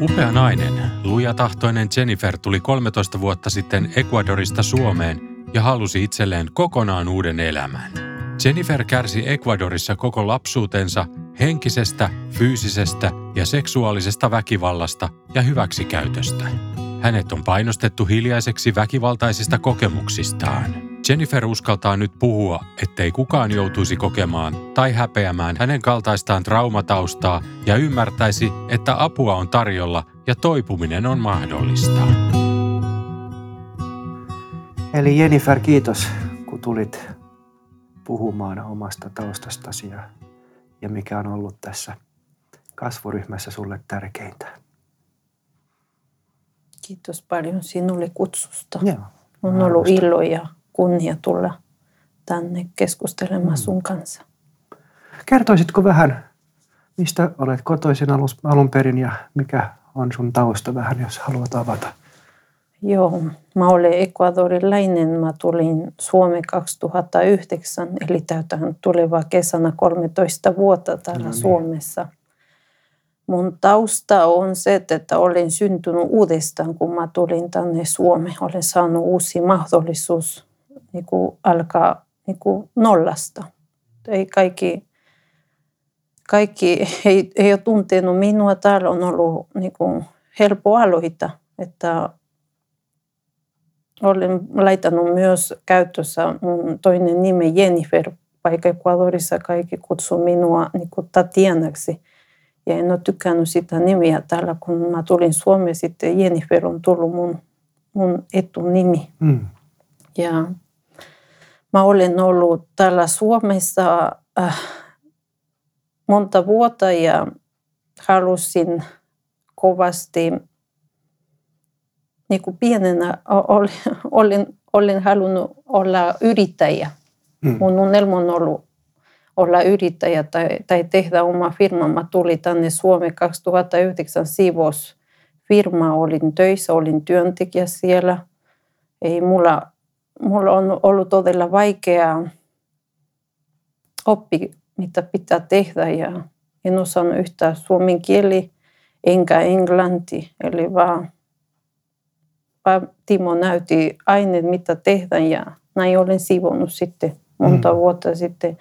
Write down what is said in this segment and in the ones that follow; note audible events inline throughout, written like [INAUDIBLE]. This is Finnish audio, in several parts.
Upea nainen, lujatahtoinen Jennifer tuli 13 vuotta sitten Ecuadorista Suomeen ja halusi itselleen kokonaan uuden elämän. Jennifer kärsi Ecuadorissa koko lapsuutensa henkisestä, fyysisestä ja seksuaalisesta väkivallasta ja hyväksikäytöstä. Hänet on painostettu hiljaiseksi väkivaltaisista kokemuksistaan. Jennifer uskaltaa nyt puhua, ettei kukaan joutuisi kokemaan tai häpeämään hänen kaltaistaan traumataustaa ja ymmärtäisi, että apua on tarjolla ja toipuminen on mahdollista. Eli Jennifer, kiitos kun tulit puhumaan omasta taustastasi ja, ja mikä on ollut tässä kasvuryhmässä sulle tärkeintä. Kiitos paljon sinulle kutsusta. Joo, on ollut ilo ja kunnia tulla tänne keskustelemaan mm. sun kanssa. Kertoisitko vähän, mistä olet kotoisin alun perin ja mikä on sun tausta vähän, jos haluat avata? Joo, mä olen ekvadorilainen. Mä tulin Suomeen 2009, eli täytän tuleva kesänä 13 vuotta täällä no niin. Suomessa. Mun tausta on se, että olen syntynyt uudestaan, kun mä tulin tänne Suomeen. Olen saanut uusi mahdollisuus niin kuin alkaa niin kuin nollasta. Ei kaikki, kaikki ei, ei ole tuntenut minua. Täällä on ollut niin kuin helppo aloita. Että olen laittanut myös käytössä mun toinen nimi Jennifer, vaikka Ecuadorissa kaikki kutsuu minua niin kuin Tatianaksi. Ja en ole tykännyt sitä nimiä täällä, kun mä tulin Suomeen sitten Jennifer on tullut mun, mun etunimi. Mm. Ja mä olen ollut täällä Suomessa äh, monta vuotta ja halusin kovasti, niin kuin pienenä olin, olin, olin halunnut olla yrittäjä. Mm. Mun unelma on ollut olla yrittäjä tai, tai tehdä oma firma. Mä tulin tänne Suomeen 2009 siivous firma, olin töissä, olin työntekijä siellä. Ei mulla, mulla on ollut todella vaikeaa oppi, mitä pitää tehdä ja en osannut yhtään suomen kieli enkä englanti. Eli vaan, vaan Timo näytti aineet, mitä tehdä ja näin olen siivonnut sitten monta mm. vuotta sitten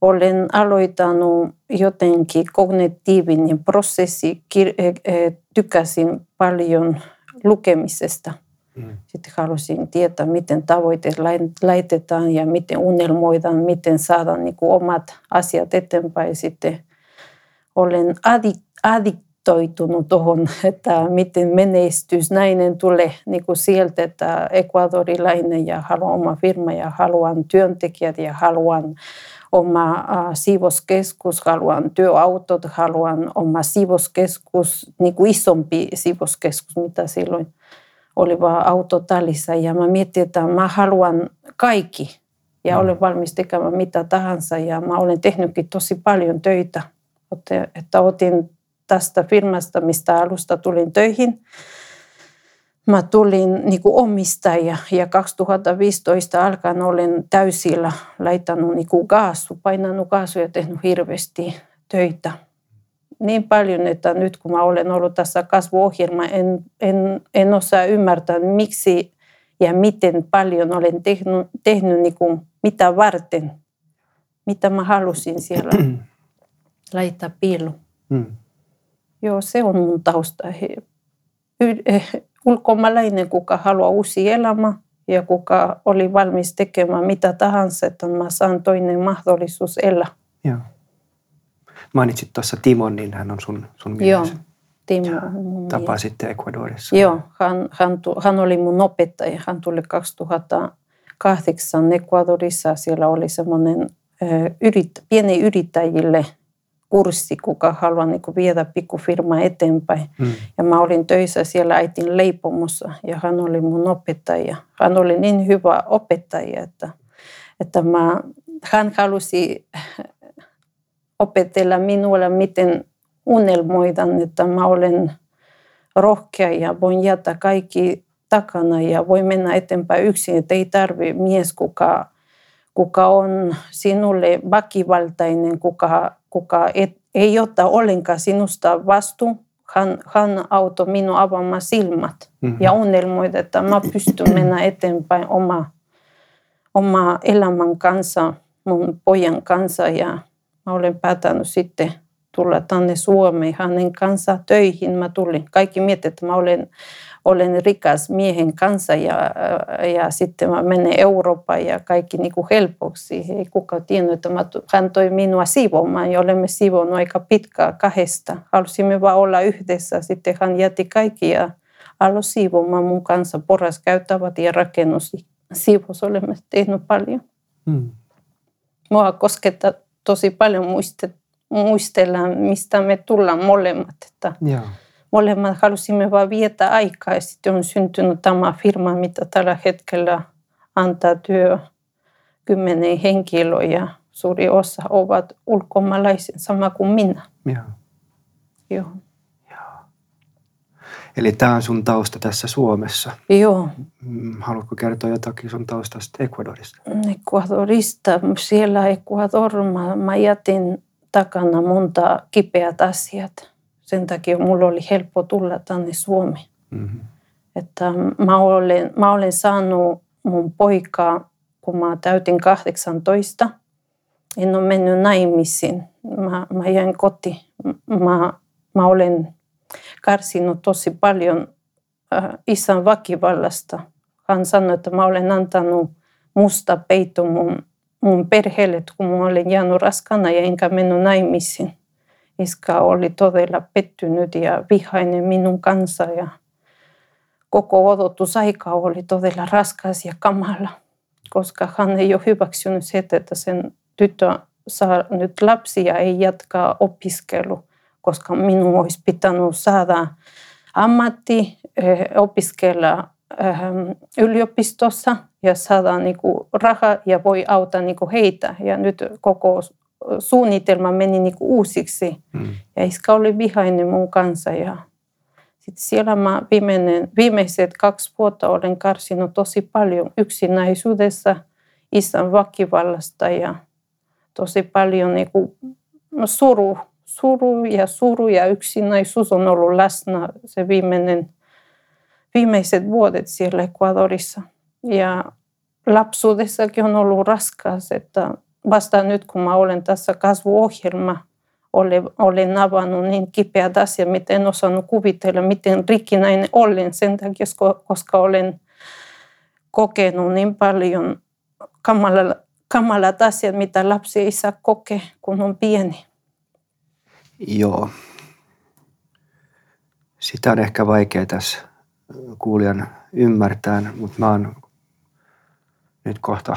olen aloittanut jotenkin kognitiivinen prosessi, eh, eh, tykäsin paljon lukemisesta. Mm. Sitten halusin tietää, miten tavoitteet laitetaan ja miten unelmoidaan, miten saadaan niin kuin omat asiat eteenpäin. Sitten olen addiktoitunut tuohon, [LAUGHS] että miten menestys nainen tulee niin kuin sieltä, että ekvadorilainen ja haluan oma firma ja haluan työntekijät ja haluan oma siivoskeskus, haluan työautot, haluan oma siivoskeskus, niin kuin isompi siivoskeskus, mitä silloin oli vaan autotallissa. Ja mä mietin, että mä haluan kaikki ja mm. olen valmis tekemään mitä tahansa. Ja mä olen tehnytkin tosi paljon töitä, että otin tästä firmasta, mistä alusta tulin töihin – mä tulin niin kuin omistaja ja 2015 alkaen olen täysillä laittanut niin kuin kaasu, painanut kaasu ja tehnyt hirveästi töitä. Niin paljon, että nyt kun mä olen ollut tässä kasvuohjelma, en, en, en osaa ymmärtää, miksi ja miten paljon olen tehnyt, tehnyt niin kuin mitä varten, mitä mä halusin siellä [CLEARS THROAT] laittaa piilu. Mm. Joo, se on mun tausta ulkomaalainen, kuka haluaa uusi elämä ja kuka oli valmis tekemään mitä tahansa, että mä saan toinen mahdollisuus elää. Joo. Mainitsit tuossa Timon, niin hän on sun, sun mies. Joo, Timo. Tapasitte Ecuadorissa. Joo, hän, hän, hän oli mun opettaja. Hän tuli 2008 Ecuadorissa. Siellä oli semmoinen yrit, pieni yrittäjille kurssi, kuka haluaa niin kuin viedä pikkufirmaa eteenpäin. Mm. Ja mä olin töissä siellä äitin leipomossa ja hän oli mun opettaja. Hän oli niin hyvä opettaja, että, että mä, hän halusi opetella minulle, miten unelmoidan, että mä olen rohkea ja voin jättää kaikki takana ja voi mennä eteenpäin yksin, että ei tarvi mies, kuka, kuka on sinulle väkivaltainen, kuka, kuka et, ei ota ollenkaan sinusta vastuun. Hän, hän auttoi minua avaamaan silmät mm-hmm. ja unelmoida, että mä pystyn mennä eteenpäin oma, oma elämän kanssa, mun pojan kanssa ja mä olen päätänyt sitten tulla tänne Suomeen hänen kanssa töihin. Mä tulin. Kaikki miettivät, että mä olen, olen rikas miehen kanssa ja, ja sitten mä menen Eurooppaan ja kaikki niin kuin helpoksi. Ei kukaan tiennyt, että mä, hän toi minua siivomaan ja olemme siivonut aika pitkää kahdesta. Halusimme vaan olla yhdessä. Sitten hän jätti kaikki ja aloi siivomaan mun kanssa. Poras käyttävät ja rakennus. Siivos olemme tehneet paljon. Hmm. Mua koskettaa tosi paljon muistella, mistä me tullaan molemmat. Että Joo. Molemmat halusimme vain viettää aikaa ja sitten on syntynyt tämä firma, mitä tällä hetkellä antaa työ kymmenen henkilöä ja suuri osa ovat ulkomaalaisia, sama kuin minä. Joo. Joo. Eli tämä on sun tausta tässä Suomessa. Joo. Mm, Haluatko kertoa jotakin sun taustasta Ecuadorista? Ecuadorista, siellä Ecuador, mä, mä jätin takana monta kipeät asiat. Sen takia mulla oli helppo tulla tänne Suomeen. Mm-hmm. Että mä olen, mä olen saanut mun poikaa, kun mä täytin 18. En ole mennyt naimisiin. Mä, mä jäin koti. Mä, mä olen kärsinyt tosi paljon äh, isän väkivallasta. Hän sanoi, että mä olen antanut musta peito mun, mun perheelle, kun mä olen jäänyt raskana ja enkä mennyt naimisiin. Iskä oli todella pettynyt ja vihainen minun kanssa ja koko odotusaika oli todella raskas ja kamala, koska hän ei ole hyväksynyt se, että sen tyttö saa nyt lapsia ja ei jatkaa opiskelua koska minun olisi pitänyt saada ammatti, opiskella yliopistossa ja saada niinku rahaa ja voi auttaa niinku heitä. Ja nyt koko suunnitelma meni niinku uusiksi. Mm. Ja iskä oli vihainen mun kanssa. Ja sitten siellä mä viimeinen, viimeiset kaksi vuotta olen karsinut tosi paljon yksinäisyydessä, isän väkivallasta ja tosi paljon niinku suru suru ja suru ja yksinäisyys on ollut läsnä se viimeinen, viimeiset vuodet siellä Ecuadorissa. Ja lapsuudessakin on ollut raskas, että vasta nyt kun mä olen tässä kasvuohjelma, olen, olen avannut niin kipeät asiat, miten en osannut kuvitella, miten rikkinäinen olen sen takia, koska olen kokenut niin paljon kamalat, kamalat asiat, mitä lapsi ei saa kokea, kun on pieni. Joo. Sitä on ehkä vaikea tässä kuulijan ymmärtää, mutta mä oon nyt kohta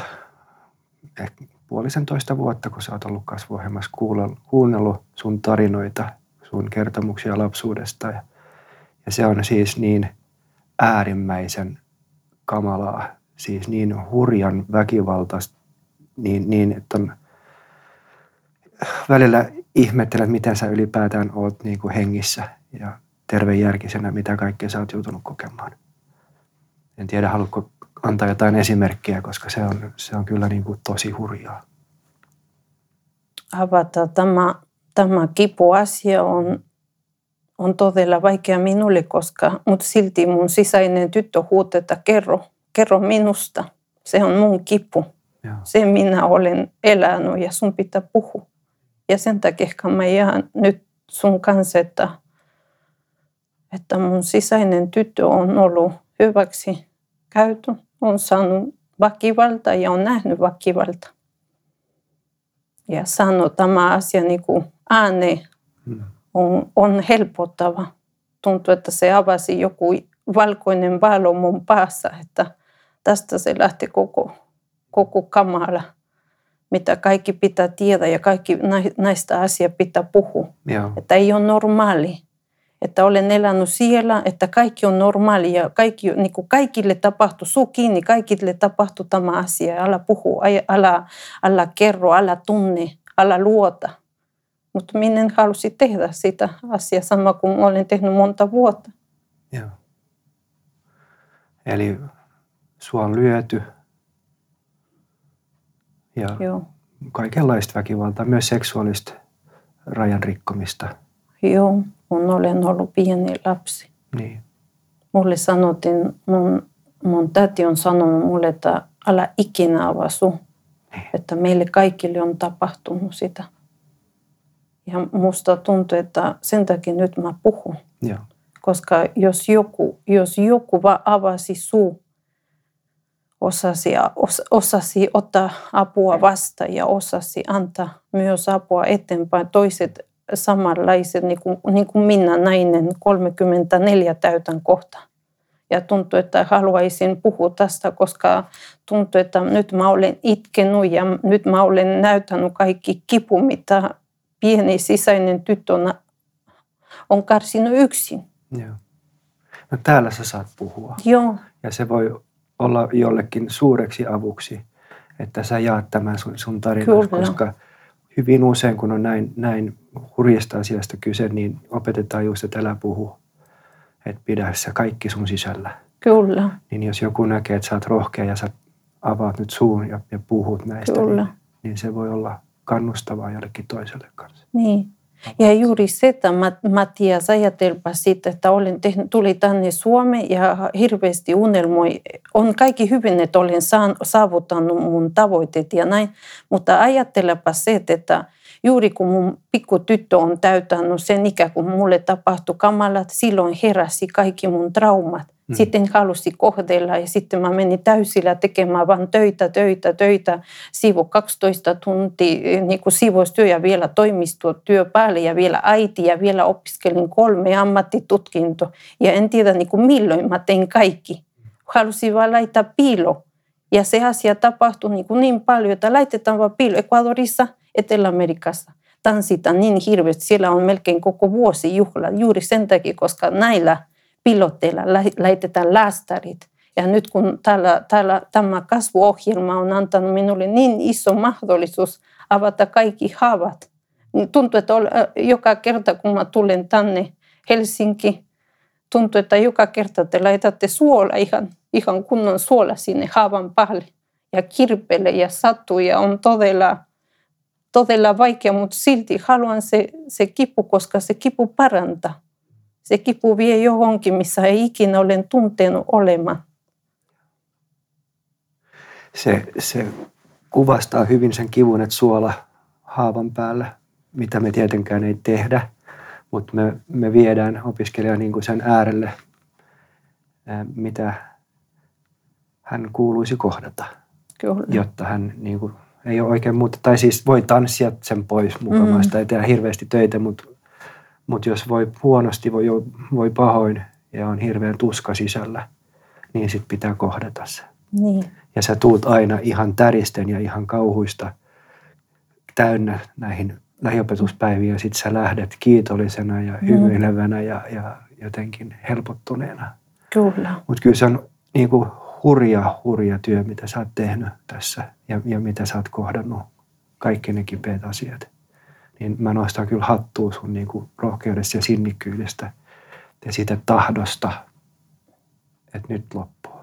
ehkä puolisentoista vuotta, kun sä oot ollut kasvuohjelmassa kuunnellut sun tarinoita, sun kertomuksia lapsuudesta. Ja, ja se on siis niin äärimmäisen kamalaa, siis niin hurjan väkivaltaista, niin, niin että on välillä ihmettelen, miten sä ylipäätään oot niin kuin hengissä ja tervejärkisenä, mitä kaikkea sä oot joutunut kokemaan. En tiedä, haluatko antaa jotain esimerkkiä, koska se on, se on kyllä niin kuin tosi hurjaa. Avata tämä, tämä kipuasia on, on todella vaikea minulle, koska mutta silti mun sisäinen tyttö huutaa, että kerro, kerro minusta. Se on mun kipu. Ja. Se minä olen elänyt ja sun pitää puhua. Ja sen takia mä jään nyt sun kanssa, että, että mun sisäinen tyttö on ollut hyväksi käyty, on saanut väkivalta ja on nähnyt väkivalta. Ja sanoo tämä asia niin kuin ääneen hmm. on, on helpottava. Tuntuu, että se avasi joku valkoinen valo mun päässä, että tästä se lähti koko, koko kamala mitä kaikki pitää tietää ja kaikki näistä asioista pitää puhua. Joo. Että ei ole normaali. Että olen elänyt siellä, että kaikki on normaali ja kaikki, niin kuin kaikille tapahtuu, suu kiinni, kaikille tapahtuu tämä asia. Älä puhu, älä, älä kerro, älä tunne, älä luota. Mutta minä en halusi tehdä sitä asiaa sama kuin olen tehnyt monta vuotta. Joo. Eli sua on lyöty ja Joo. kaikenlaista väkivaltaa, myös seksuaalista rajan rikkomista. Joo, kun olen ollut pieni lapsi. Niin. Mulle sanottiin, mun, mun täti on sanonut mulle, että älä ikinä avaa suu. Niin. Että meille kaikille on tapahtunut sitä. Ja musta tuntuu, että sen takia nyt mä puhun. Joo. Koska jos joku, jos joku vaan avasi suu, osasi, os, osasi ottaa apua vastaan ja osasi antaa myös apua eteenpäin. Toiset samanlaiset, niin kuin, niin kuin minä nainen, 34 täytän kohta. Ja tuntuu, että haluaisin puhua tästä, koska tuntuu, että nyt mä olen itkenut ja nyt mä olen näyttänyt kaikki kipu, mitä pieni sisäinen tyttö on, on karsinut yksin. Joo. No täällä sä saat puhua. Joo, Ja se voi olla jollekin suureksi avuksi, että sä jaat tämän sun, sun tarinan, Kyllä. koska hyvin usein, kun on näin, näin hurjasta asiasta kyse, niin opetetaan just, että älä puhu, että pidä se kaikki sun sisällä. kyllä, Niin jos joku näkee, että sä oot rohkea ja sä avaat nyt suun ja, ja puhut näistä, Kyllä. niin, niin se voi olla kannustavaa jollekin toiselle kanssa. niin. Ja juuri se, että Mat- Matias ajatelpa siitä, että olen tehnyt, tuli tänne Suomeen ja hirveästi unelmoi. On kaikki hyvin, että olen saan- saavuttanut mun tavoitteet ja näin, mutta ajattelepa se, että juuri kun mun pikkutyttö on täyttänyt sen ikä, kun mulle tapahtui kamalat, silloin heräsi kaikki mun traumat. Mm. Sitten halusi kohdella ja sitten mä menin täysillä tekemään vain töitä, töitä, töitä. Sivu 12 tuntia niin kuin sivustyö ja vielä toimistotyö päälle ja vielä äiti ja vielä opiskelin kolme ammattitutkinto. Ja en tiedä niin kuin milloin mä tein kaikki. Halusin vaan laittaa piilo. Ja se asia tapahtui niin, kuin niin paljon, että laitetaan vaan piilo Ecuadorissa, Etelä-Amerikassa. Tanssitaan niin hirveästi. Siellä on melkein koko vuosi juhla juuri sen takia, koska näillä pilotteilla laitetaan lastarit. Ja nyt kun täällä, täällä, tämä kasvuohjelma on antanut minulle niin iso mahdollisuus avata kaikki haavat, niin tuntuu, että joka kerta kun mä tulen tänne Helsinki, tuntuu, että joka kerta te laitatte suola, ihan, ihan kunnon suola sinne haavan päälle. Ja kirpele ja sattuu ja on todella, todella vaikea, mutta silti haluan se, se kipu, koska se kipu parantaa. Se kipu vie johonkin, missä ei ikinä ole tuntenut olemaan. Se, se kuvastaa hyvin sen kivun, että suola haavan päällä, mitä me tietenkään ei tehdä, mutta me, me viedään opiskelija niin kuin sen äärelle, mitä hän kuuluisi kohdata, Kyllä. jotta hän niin kuin, ei ole oikein muuta. Tai siis voi tanssia sen pois mukamasta mm. ja tehdä hirveästi töitä, mutta, mutta jos voi huonosti, voi, voi pahoin ja on hirveän tuska sisällä, niin sitten pitää kohdata se. Niin. Ja sä tuut aina ihan täristen ja ihan kauhuista täynnä näihin lähiopetuspäiviin ja sit sä lähdet kiitollisena ja hymyilevänä ja, ja jotenkin helpottuneena. Kyllä. Mutta kyllä se on niin kuin hurja, hurja työ, mitä sä oot tehnyt tässä ja, ja mitä sä oot kohdannut, kaikki ne kipeät asiat. Niin mä nostan kyllä hattua sun niin kuin rohkeudesta ja sinnikkyydestä ja siitä tahdosta, että nyt loppuu.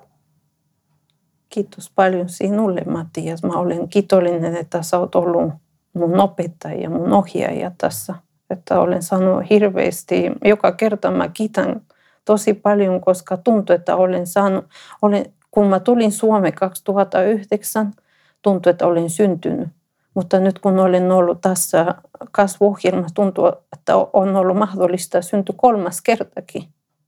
Kiitos paljon sinulle, Mattias. Mä olen kiitollinen, että sä oot ollut mun opettaja ja mun ohjaaja tässä. Että olen saanut hirveästi, joka kerta mä kiitän tosi paljon, koska tuntuu, että olen saanut, olen, kun mä tulin Suomeen 2009, tuntui, että olen syntynyt. Mutta nyt kun olen ollut tässä kasvuohjelmassa, tuntuu, että on ollut mahdollista syntyä kolmas kertakin.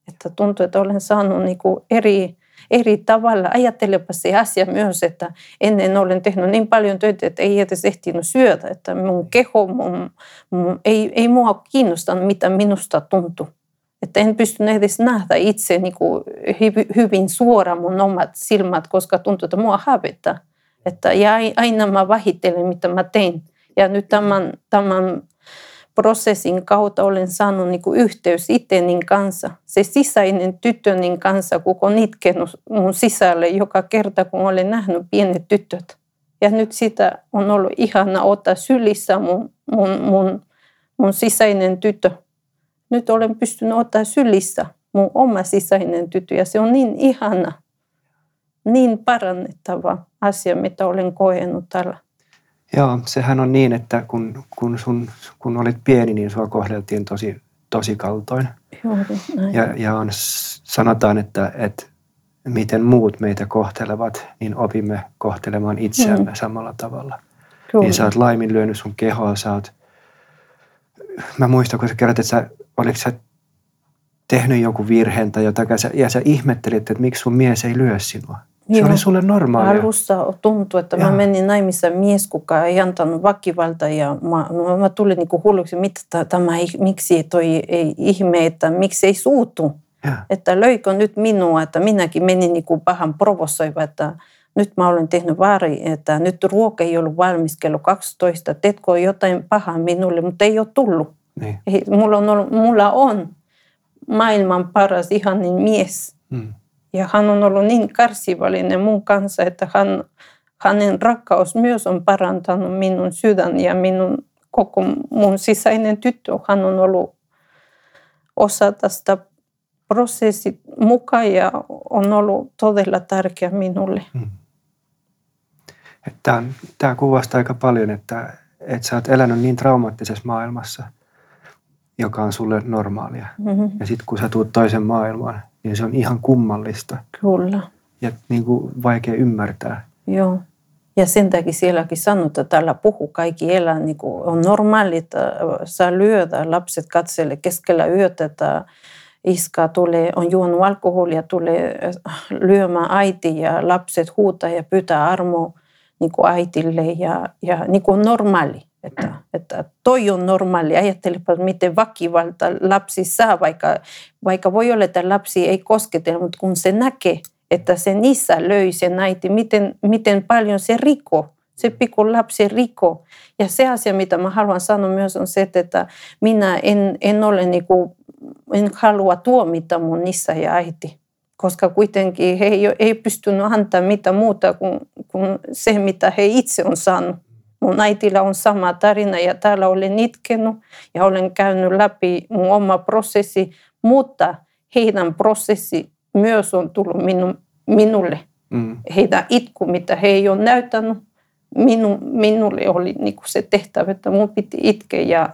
Että tuntuu, että olen saanut niin kuin eri, eri tavalla. Ajattelepa se asia myös, että ennen olen tehnyt niin paljon töitä, että ei edes ehtinyt syödä. Että mun keho, mun, mun, ei, ei mua kiinnostanut, mitä minusta tuntuu. Että en pystynyt edes nähdä itse niin kuin hyvin suora mun omat silmät, koska tuntuu, että mua hävetää. Että, ja aina mä vahittelen, mitä mä tein. Ja nyt tämän, tämän prosessin kautta olen saanut niin kuin yhteys itsenin kanssa. Se sisäinen tyttönin kanssa, kun on itkenut mun sisälle joka kerta, kun olen nähnyt pienet tytöt. Ja nyt sitä on ollut ihana ottaa sylissä mun, mun, mun, mun sisäinen tyttö. Nyt olen pystynyt ottaa sylissä mun oma sisäinen tyttö ja se on niin ihana, niin parannettava asia, mitä olen koenut täällä. Joo, sehän on niin, että kun, kun, sun, kun olit pieni, niin sua kohdeltiin tosi, tosi kaltoin. Juuri näin. Ja, ja on, sanotaan, että, että miten muut meitä kohtelevat, niin opimme kohtelemaan itseämme mm. samalla tavalla. Kyllä. Niin sä oot laiminlyönyt sun kehoa, sä oot, mä muistan, kun sä kerrot, että sä, oliko sä tehnyt jonkun virheen tai jotain, ja sä ihmettelit, että miksi sun mies ei lyö sinua. Se oli sulle normaalia. Alussa tuntui, että Joo. mä menin naimissa mies, kuka ei antanut väkivalta ja mä, no, mä tulin niin hulluksi, mitä tämä ei, miksi toi ei ihme, että miksi ei suutu. Ja. Että löikö nyt minua, että minäkin menin niin kuin pahan provosoiva, että nyt mä olen tehnyt vaari, että nyt ruoka ei ollut valmis kello 12, teetkö jotain pahaa minulle, mutta ei ole tullut. Niin. Ei, mulla, on ollut, mulla on maailman paras ihanin mies. Hmm. Ja hän on ollut niin kärsivällinen mun kanssa, että hän, hänen rakkaus myös on parantanut minun sydän ja minun koko mun sisäinen tyttö. Hän on ollut osa tästä prosessit mukaan ja on ollut todella tärkeä minulle. Hmm. Tämä, tämä kuvastaa aika paljon, että, että sä oot elänyt niin traumaattisessa maailmassa, joka on sulle normaalia. Mm-hmm. Ja sitten kun sä tuut toisen maailmaan, niin se on ihan kummallista. Kyllä. Ja niin kuin vaikea ymmärtää. Joo. Ja sen takia sielläkin sanotaan, että täällä puhuu kaikki elää, niin kuin on normaali, että saa lyödä lapset katselle keskellä yötä, että iska tulee, on juonut alkoholia, tulee lyömään äiti ja lapset huutaa ja pyytää armoa niin kuin äitille ja, ja niin kuin normaali. Että, että toi on normaali. Ajattelepa, miten väkivalta lapsi saa, vaikka, vaikka voi olla, että lapsi ei kosketella, mutta kun se näkee, että sen isä löi sen äiti, miten, miten paljon se riko, se pikku lapsi riko. Ja se asia, mitä mä haluan sanoa myös on se, että minä en, en ole niin kuin, en halua tuomita mun isä ja äiti koska kuitenkin he ei, ei pystynyt antaa mitään muuta kuin, kuin se, mitä he itse on saanut. Mun äitillä on sama tarina ja täällä olen itkenut ja olen käynyt läpi mun oma prosessi, mutta heidän prosessi myös on tullut minu, minulle. Mm. Heidän itku, mitä he ei ole näyttänyt, minu, minulle oli niin kuin se tehtävä, että mun piti itkeä ja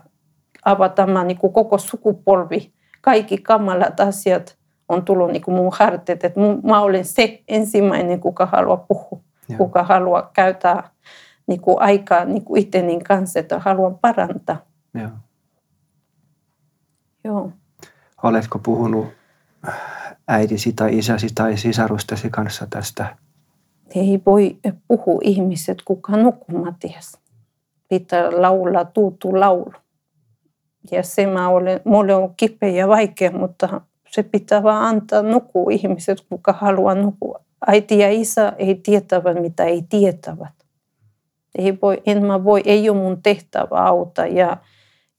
avata tämä niin kuin koko sukupolvi. Kaikki kamalat asiat on tullut niin kuin mun harteet, että mä olen se ensimmäinen, kuka haluaa puhua, ja. kuka haluaa käyttää niin kuin aikaa niin kuin kanssa, että haluan parantaa. Joo. Joo. Oletko puhunut äidisi tai isäsi tai sisarustesi kanssa tästä? Ei voi puhua ihmiset, kuka nukkumatias. Pitää laulaa tuutu laulu. Ja se mä olen, mulle on kipeä ja vaikea, mutta se pitää vaan antaa nukkua ihmiset, kuka haluaa nukkua. Äiti ja isä ei tietävät, mitä ei tietävät. Ei voi, en mä voi, ei ole mun tehtävä auttaa ja,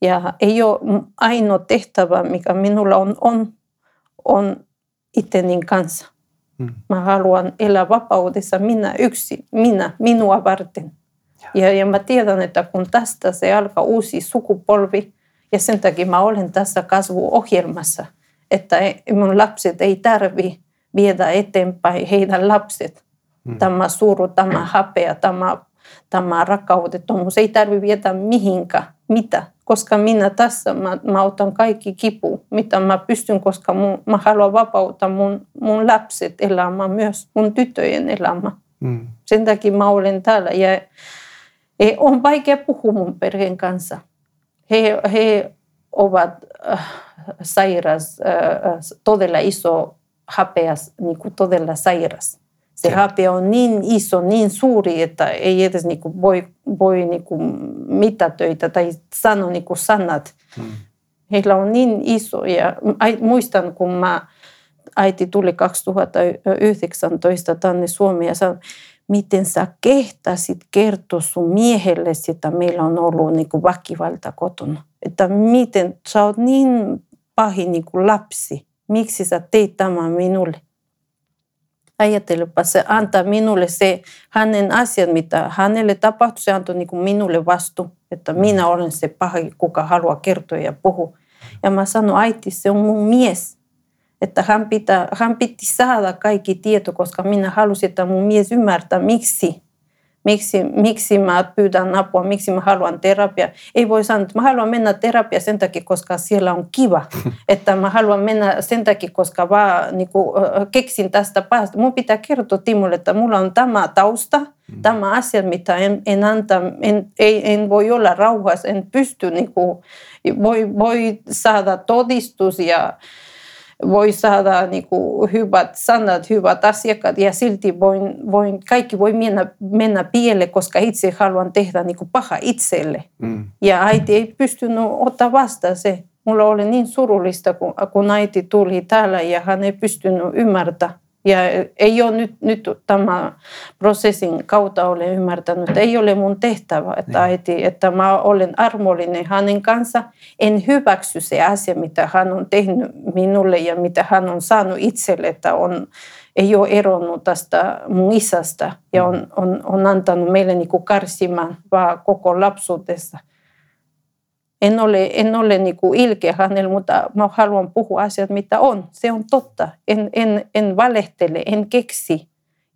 ja ei ole ainoa tehtävä, mikä minulla on, on, on itseni kanssa. Hmm. Mä haluan elää vapaudessa minä yksi, minä, minua varten. Ja, ja mä tiedän, että kun tästä se alkaa uusi sukupolvi, ja sen takia mä olen tässä kasvuohjelmassa, että mun lapset ei tarvi viedä eteenpäin heidän lapset. Hmm. Tämä suru, tämä häpeä, tämä tämä rakkaudettomuus ei tarvitse vietä mihinkään, mitä, koska minä tässä, mä, mä otan kaikki kipu, mitä mä pystyn, koska mun, mä haluan vapauttaa mun, mun lapset elämään, myös mun tyttöjen elämä. Mm. Sen takia mä olen täällä ja on vaikea puhua mun perheen kanssa. He, he ovat äh, sairas, äh, todella iso hapeas, niin todella sairas se häpeä on niin iso, niin suuri, että ei edes niinku voi, voi niinku töitä tai sanoa niinku sanat. Hmm. Heillä on niin iso. Ja muistan, kun mä, äiti tuli 2019 tänne Suomeen ja sanoi, miten sä kehtasit kertoa sun miehelle, että meillä on ollut niin kuin väkivalta kotona. Että miten sä oot niin pahin niin kuin lapsi. Miksi sä teit tämän minulle? Ajattelepa, se antaa minulle se hänen asiat, mitä hänelle tapahtui, se antoi niin minulle vastu, että minä olen se paha, kuka haluaa kertoa ja puhua. Ja mä sanoin, äiti, se on mun mies että hän, pitää, hän piti saada kaikki tieto, koska minä halusin, että mun mies ymmärtää, miksi, miksi, miksi mä pyydän apua, miksi mä haluan terapia. Ei voi sanoa, että mä haluan mennä terapia sen takia, koska siellä on kiva. [LAUGHS] Että mä haluan mennä sen takia, koska vaan niin kuin, keksin tästä pahasta. Mun pitää kertoa Timolle, että mulla on tämä tausta, mm. tämä asia, mitä en, en, anta, en, ei, en voi olla rauhassa, en pysty, niin kuin, voi, voi saada todistus ja voi saada niin kuin, hyvät sanat, hyvät asiakkaat ja silti voin, voin, kaikki voi mennä, mennä pieleen, koska itse haluan tehdä niin kuin, paha itselle. Mm. Ja äiti ei pystynyt ottaa vastaan se. Mulla oli niin surullista, kun, kun äiti tuli täällä ja hän ei pystynyt ymmärtämään ja ei ole nyt, nyt tämä prosessin kautta olen ymmärtänyt, että ei ole mun tehtävä, että, niin. äiti, että mä olen armollinen hänen kanssa. En hyväksy se asia, mitä hän on tehnyt minulle ja mitä hän on saanut itselle, että on, ei ole eronnut tästä mun isästä ja on, on, on antanut meille niin karsimaan vaan koko lapsuudessa – en ole, en ole niin kuin ilkeä hänellä, mutta mä haluan puhua asiat, mitä on. Se on totta. En, en, en valehtele, en keksi.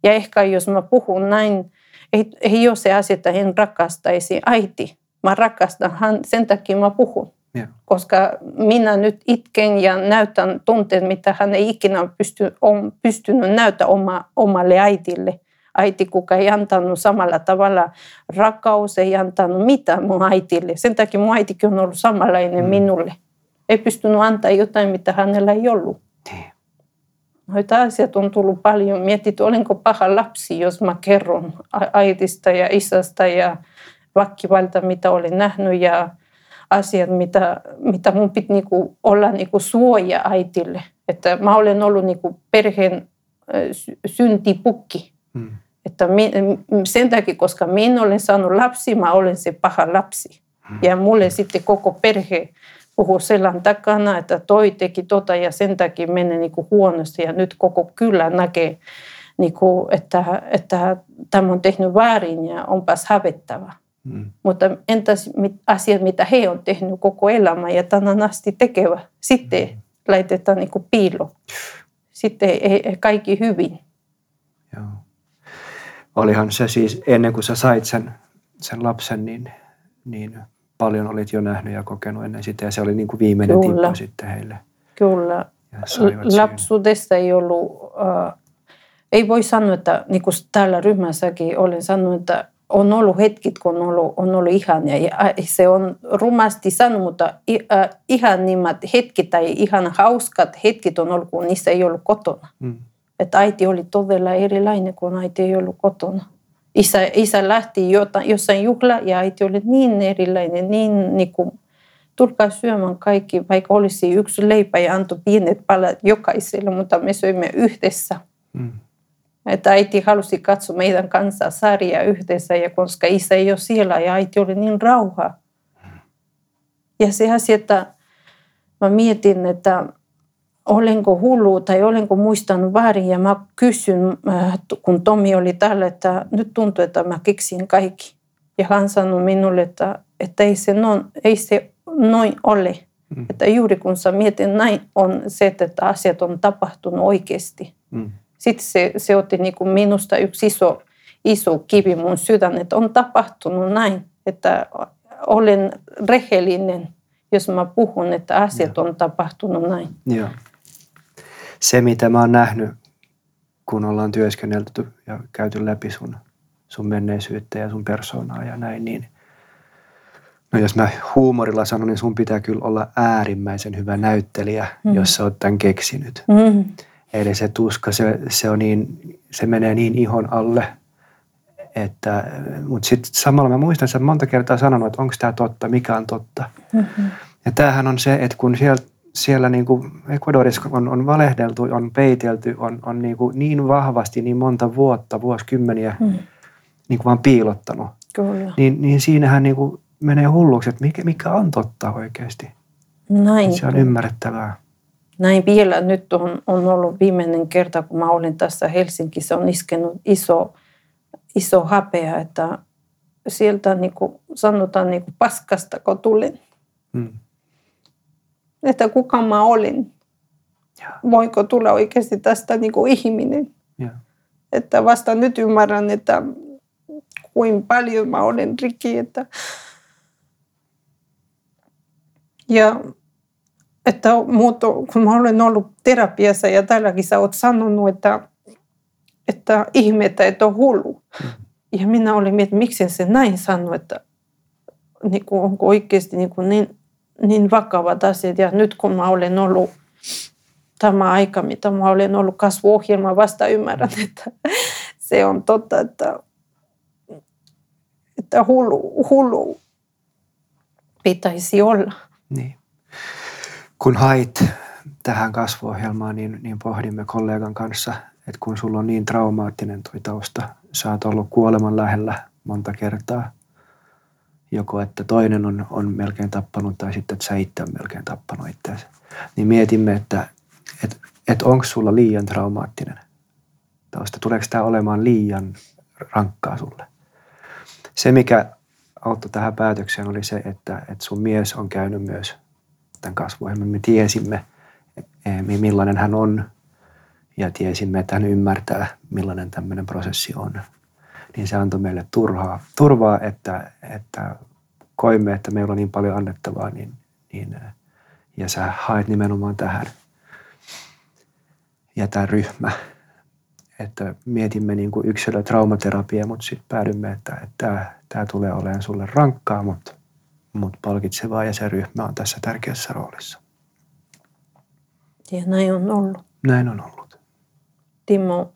Ja ehkä jos mä puhun näin, ei, ei ole se asia, että en rakastaisi äiti. Mä rakastan hän, sen takia mä puhun. Yeah. Koska minä nyt itken ja näytän tunteet, mitä hän ei ikinä pysty, on pystynyt näytä oma, omalle äitille äiti, kuka ei antanut samalla tavalla rakkaus, ei antanut mitään mun äitille. Sen takia mun äitikin on ollut samanlainen mm. minulle. Ei pystynyt antaa jotain, mitä hänellä ei ollut. Niin. Noita asiat on tullut paljon. Mietit, olenko paha lapsi, jos mä kerron äitistä ja isästä ja väkivalta, mitä olen nähnyt ja asiat, mitä, mitä mun piti niinku olla niinku suoja äitille. Että mä olen ollut niinku perheen syntipukki. Mm. Että sen takia, koska minä olen saanut lapsi, mä olen se paha lapsi. Hmm. Ja mulle sitten koko perhe puhuu selän takana, että toi teki tota ja sen takia menee niin huonosti. Ja nyt koko kylä näkee, niin kuin, että, että tämä on tehnyt väärin ja onpas hävettävä. Hmm. Mutta entäs asiat, mitä he on tehnyt koko elämä ja tänään asti tekevä, sitten hmm. laitetaan niin piilo. Sitten ei, ei kaikki hyvin. Joo olihan se siis ennen kuin sä sait sen, sen lapsen, niin, niin paljon olit jo nähnyt ja kokenut ennen sitä ja se oli niin kuin viimeinen Kyllä. tippa sitten heille. Kyllä. Lapsuudesta ei ollut, äh, ei voi sanoa, että niin kuin täällä ryhmässäkin olen sanonut, että on ollut hetkit, kun on ollut, on ollut ihania. Ja se on rumasti sanonut, mutta äh, ihanimmat hetket tai ihan hauskat hetket on ollut, kun niissä ei ollut kotona. Mm. Että äiti oli todella erilainen, kun äiti ei ollut kotona. Isä, isä lähti jossain juhla ja äiti oli niin erilainen, niin, niin kuin, tulkaa syömään kaikki, vaikka olisi yksi leipä ja antoi pienet palat jokaiselle, mutta me söimme yhdessä. Mm. Että äiti halusi katsoa meidän kanssa sarjaa yhdessä, ja koska isä ei ole siellä ja äiti oli niin rauha. Ja se asia, että mä mietin, että olenko hullu tai olenko muistanut väärin. Ja mä kysyn, äh, kun Tomi oli täällä, että nyt tuntuu, että mä keksin kaikki. Ja hän sanoi minulle, että, että ei, se noin, ei se noin ole. Mm. Että juuri kun sä mietin näin, on se, että asiat on tapahtunut oikeasti. Mm. Sitten se, se otti niin kuin minusta yksi iso, iso kivi mun sydän, että on tapahtunut näin, että olen rehellinen, jos mä puhun, että asiat ja. on tapahtunut näin. Ja se, mitä mä oon nähnyt, kun ollaan työskennelty ja käyty läpi sun, sun menneisyyttä ja sun persoonaa ja näin, niin no jos mä huumorilla sanon, niin sun pitää kyllä olla äärimmäisen hyvä näyttelijä, mm. jos sä oot tämän keksinyt. Mm. Eli se tuska, se, se, on niin, se menee niin ihon alle, että, mutta sitten samalla mä muistan, että monta kertaa sanonut, että onko tämä totta, mikä on totta. Mm-hmm. Ja tämähän on se, että kun sieltä siellä niin kuin Ecuadorissa on, on valehdeltu, on peitelty, on, on niin, kuin niin vahvasti niin monta vuotta, vuosikymmeniä mm. niin kuin vaan piilottanut. Kyllä. Niin, niin siinähän niin kuin menee hulluksi, että mikä, mikä on totta oikeasti. Näin. Se on ymmärrettävää. Näin vielä nyt on, on ollut viimeinen kerta, kun mä olin tässä Helsingissä, on iskenut iso, iso häpeä, että sieltä niin kuin sanotaan niin kuin paskasta, kun tulin. Mm. Että kuka mä olin. Ja. Voiko tulla oikeasti tästä niin kuin ihminen. Ja. Että vasta nyt ymmärrän, että kuinka paljon mä olen rikki. Että... Ja että muuttu, kun mä olen ollut terapiassa ja täälläkin sä oot sanonut, että, että ihmettä, että on hullu. Mm. Ja minä olin miettinyt, miksi se näin sanoi, että niin kuin, onko oikeasti niin, kuin niin, niin vakavat asiat. Ja nyt kun mä olen ollut tämä aika, mitä mä olen ollut kasvuohjelma, vasta ymmärrän, että se on totta, että, että hullu, hullu pitäisi olla. Niin. Kun hait tähän kasvuohjelmaan, niin, niin pohdimme kollegan kanssa, että kun sulla on niin traumaattinen tuo tausta, sä oot ollut kuoleman lähellä monta kertaa, joko että toinen on, on melkein tappanut tai sitten, että sä itse on melkein tappanut itseäsi, niin mietimme, että et, et onko sulla liian traumaattinen tausta, tuleeko tämä olemaan liian rankkaa sulle. Se, mikä auttoi tähän päätökseen, oli se, että, että sun mies on käynyt myös tämän kasvuohjelman. Me tiesimme, e, millainen hän on ja tiesimme, että hän ymmärtää, millainen tämmöinen prosessi on. Niin se antoi meille turhaa, turvaa, että, että koimme, että meillä on niin paljon annettavaa, niin, niin, ja sä haet nimenomaan tähän. Ja tämä ryhmä, että mietimme niin kuin yksilö traumaterapia, mutta sitten päädymme, että, tämä tulee olemaan sulle rankkaa, mutta, mutta palkitsevaa ja se ryhmä on tässä tärkeässä roolissa. Ja näin on ollut. Näin on ollut. Timo,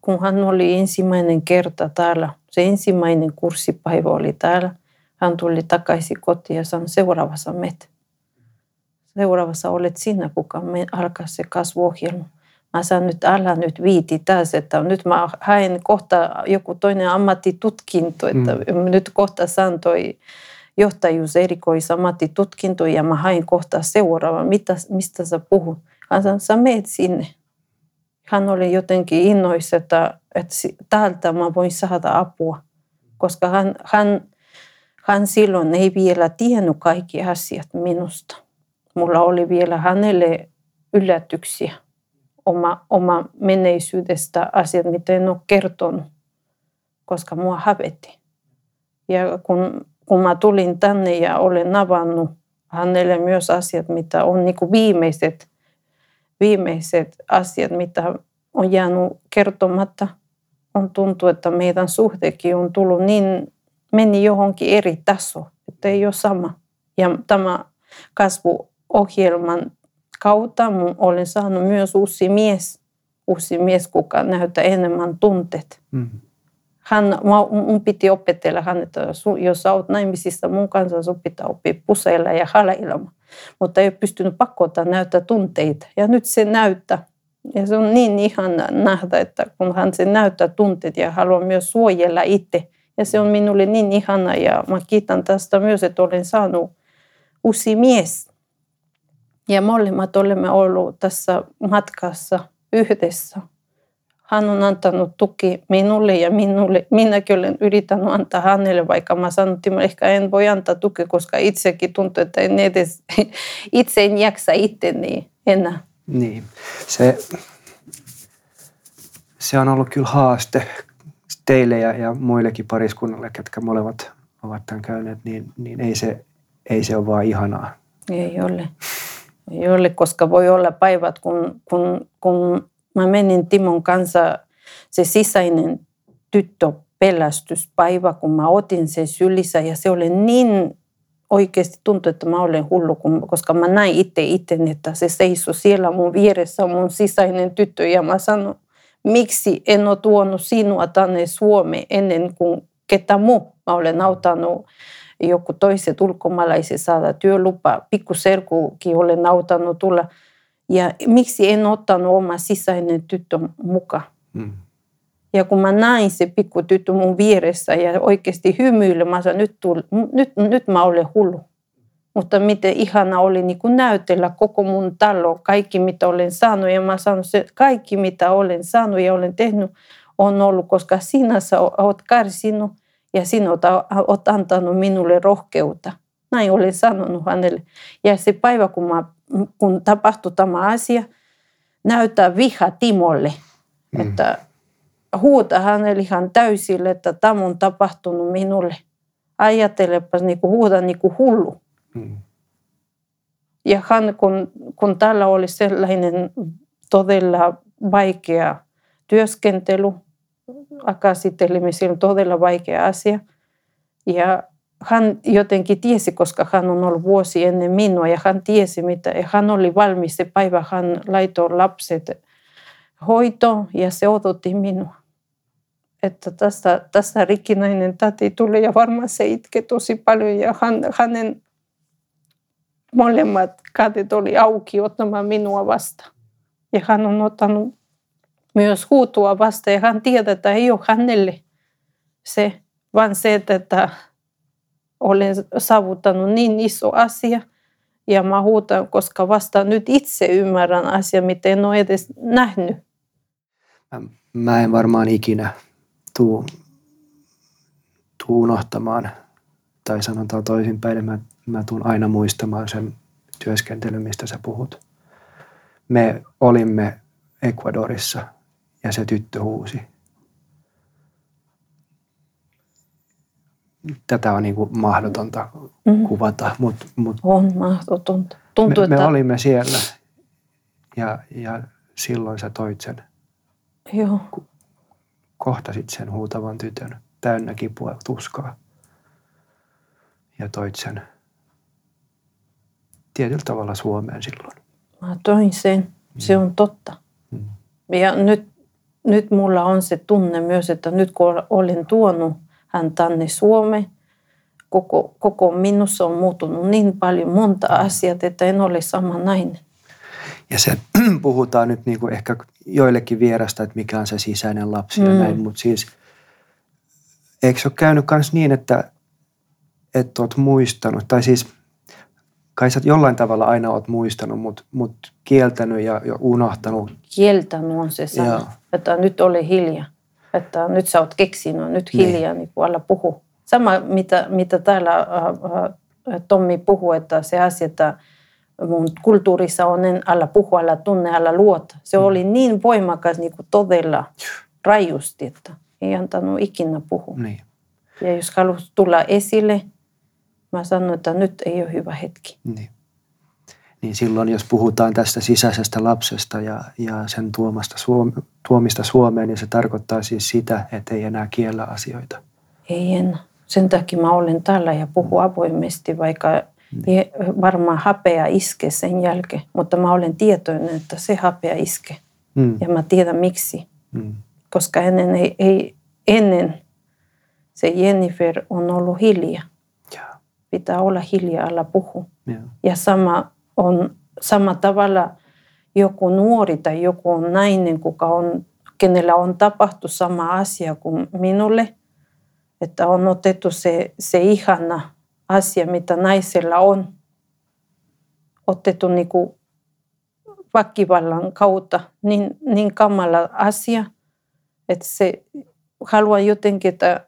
kun hän oli ensimmäinen kerta täällä, se ensimmäinen kurssipäivä oli täällä, hän tuli takaisin kotiin ja sanoi, seuraavassa met. Seuraavassa olet sinä, kuka me alkaa se kasvuohjelma. Mä sanon nyt, älä nyt viiti taas, että nyt mä haen kohta joku toinen ammattitutkinto, että mm. nyt kohta saan toi johtajuus erikoisammattitutkinto ja mä hain kohta seuraava, Mitä, mistä sä puhut. Hän sanoi, sä meet sinne. Hän oli jotenkin innoissa, että, että täältä mä voin saada apua, koska hän, hän, hän silloin ei vielä tiennyt kaikki asiat minusta. Mulla oli vielä hänelle yllätyksiä oma, oma menneisyydestä asiat, mitä en ole kertonut, koska mua hävetti. Ja kun, kun mä tulin tänne ja olen avannut hänelle myös asiat, mitä on niin kuin viimeiset, viimeiset asiat, mitä on jäänyt kertomatta, on tuntuu, että meidän suhteekin on tullut niin, meni johonkin eri taso, että ei ole sama. Ja tämä kasvuohjelman kautta olen saanut myös uusi mies, uusi mies, kuka näyttää enemmän tunteet. Mm. Hän, mun piti opetella hän, että jos olet naimisissa mun kanssa, sun pitää oppia puseilla ja halailma. Mutta ei ole pystynyt pakota näyttää tunteita. Ja nyt se näyttää. Ja se on niin ihan nähdä, että kun hän se näyttää tunteet ja haluaa myös suojella itse. Ja se on minulle niin ihana ja mä kiitän tästä myös, että olen saanut uusi mies ja molemmat olemme olleet tässä matkassa yhdessä. Hän on antanut tuki minulle ja minulle. Minäkin olen yrittänyt antaa hänelle, vaikka mä sanoin, että ehkä en voi antaa tukea, koska itsekin tuntuu, että en edes, [LAUGHS] itse en jaksa itteni enää. Niin, se, se on ollut kyllä haaste teille ja, ja muillekin pariskunnalle, ketkä molemmat ovat tämän käyneet, niin, niin ei, se, ei se ole vaan ihanaa. Ei ole jolle, koska voi olla päivät, kun, kun, kun mä menin Timon kanssa se sisäinen tyttö pelästyspäivä, kun mä otin sen sylissä ja se oli niin oikeasti tuntui, että mä olen hullu, koska mä näin itse itten, että se seisoi siellä mun vieressä mun sisäinen tyttö ja mä sanoin, miksi en ole tuonut sinua tänne Suomeen ennen kuin ketä muu. Mä olen auttanut joku toiset ulkomaalaiset saada työlupa. Pikkuserkukin olen auttanut tulla. Ja miksi en ottanut oma sisäinen tyttö mukaan? Mm. Ja kun mä näin se pikku tyttö mun vieressä ja oikeasti hymyillä, mä sanoin, nyt, nyt, nyt mä olen hullu. Mutta miten ihana oli niin kuin näytellä koko mun talo, kaikki mitä olen saanut. Ja mä sanon, se kaikki mitä olen saanut ja olen tehnyt on ollut, koska sinä sä oot karsinut ja sinä oot, oot antanut minulle rohkeutta. Näin olen sanonut hänelle. Ja se päivä, kun, mä, kun tapahtui tämä asia, näyttää viha Timolle, mm. että huuta hänelle ihan täysille, että tämä on tapahtunut minulle. Ajattelepa niin kuin huuda niin kuin hullu. Mm. Ja hän, kun, kun täällä oli sellainen todella vaikea työskentely, käsittelimme silloin todella vaikea asia. Ja hän jotenkin tiesi, koska hän on ollut vuosi ennen minua ja hän tiesi mitä. Hän oli valmis se päivä, hän laitoi lapset hoitoon ja se odotti minua. Että tässä, tässä rikkinäinen tati tuli ja varmaan se itke tosi paljon ja hän, hänen molemmat kädet oli auki ottamaan minua vastaan. Ja hän on ottanut myös huutua vastaan ja hän tietää, että ei ole hänelle se, vaan se, että olen saavuttanut niin iso asia ja mä huutan, koska vasta nyt itse ymmärrän asia, mitä en ole edes nähnyt. Mä, en varmaan ikinä tuu, tuu unohtamaan, tai sanotaan toisinpäin, mä, mä tuun aina muistamaan sen työskentelyn, mistä sä puhut. Me olimme Ecuadorissa ja se tyttö huusi. Tätä on niin kuin mahdotonta mm. kuvata. Mut, mut on mahdotonta. Tuntuu, me, me että... olimme siellä ja, ja silloin sä toit sen. Joo. Kohtasit sen huutavan tytön täynnä kipua tuskaa. Ja toit sen tietyllä tavalla Suomeen silloin. Mä toin sen. Se on totta. Mm. Ja nyt nyt mulla on se tunne myös, että nyt kun olen tuonut hän tänne Suomeen, koko, koko minussa on muuttunut niin paljon monta asiaa, että en ole sama nainen. Ja se [CLEARS THROAT] puhutaan nyt niin kuin ehkä joillekin vierasta, että mikä on se sisäinen lapsi ja mm. näin, mutta siis eikö se ole käynyt myös niin, että, että olet muistanut, tai siis kai sä jollain tavalla aina olet muistanut, mutta mut kieltänyt ja, ja unohtanut. Kieltänyt on se sana että nyt ole hiljaa. Että nyt sä oot keksinyt, nyt niin. hiljaa, niin kuin älä puhu. Sama, mitä, mitä täällä äh, äh, Tommi puhuu, että se asia, että mun kulttuurissa on en älä puhu, älä tunne, älä luota. Se mm. oli niin voimakas niin kuin todella rajusti, että ei antanut ikinä puhua. Niin. Ja jos halusi tulla esille, mä sanoin, että nyt ei ole hyvä hetki. Niin niin silloin jos puhutaan tästä sisäisestä lapsesta ja, ja sen tuomasta Suome, tuomista Suomeen, niin se tarkoittaa siis sitä, että ei enää kiellä asioita. Ei enää. Sen takia mä olen täällä ja puhun avoimesti, vaikka mm. varmaan hapea iske sen jälkeen, mutta mä olen tietoinen, että se hapea iske. Mm. Ja mä tiedän miksi. Mm. Koska ennen, ei, ei, ennen se Jennifer on ollut hiljaa. Ja. Pitää olla hiljaa, alla puhu. Ja, ja sama on sama tavalla joku nuori tai joku nainen, kuka on, kenellä on tapahtu sama asia kuin minulle, että on otettu se, se ihana asia, mitä naisella on, otettu niin väkivallan kautta niin, niin kamala asia, että se haluan jotenkin, että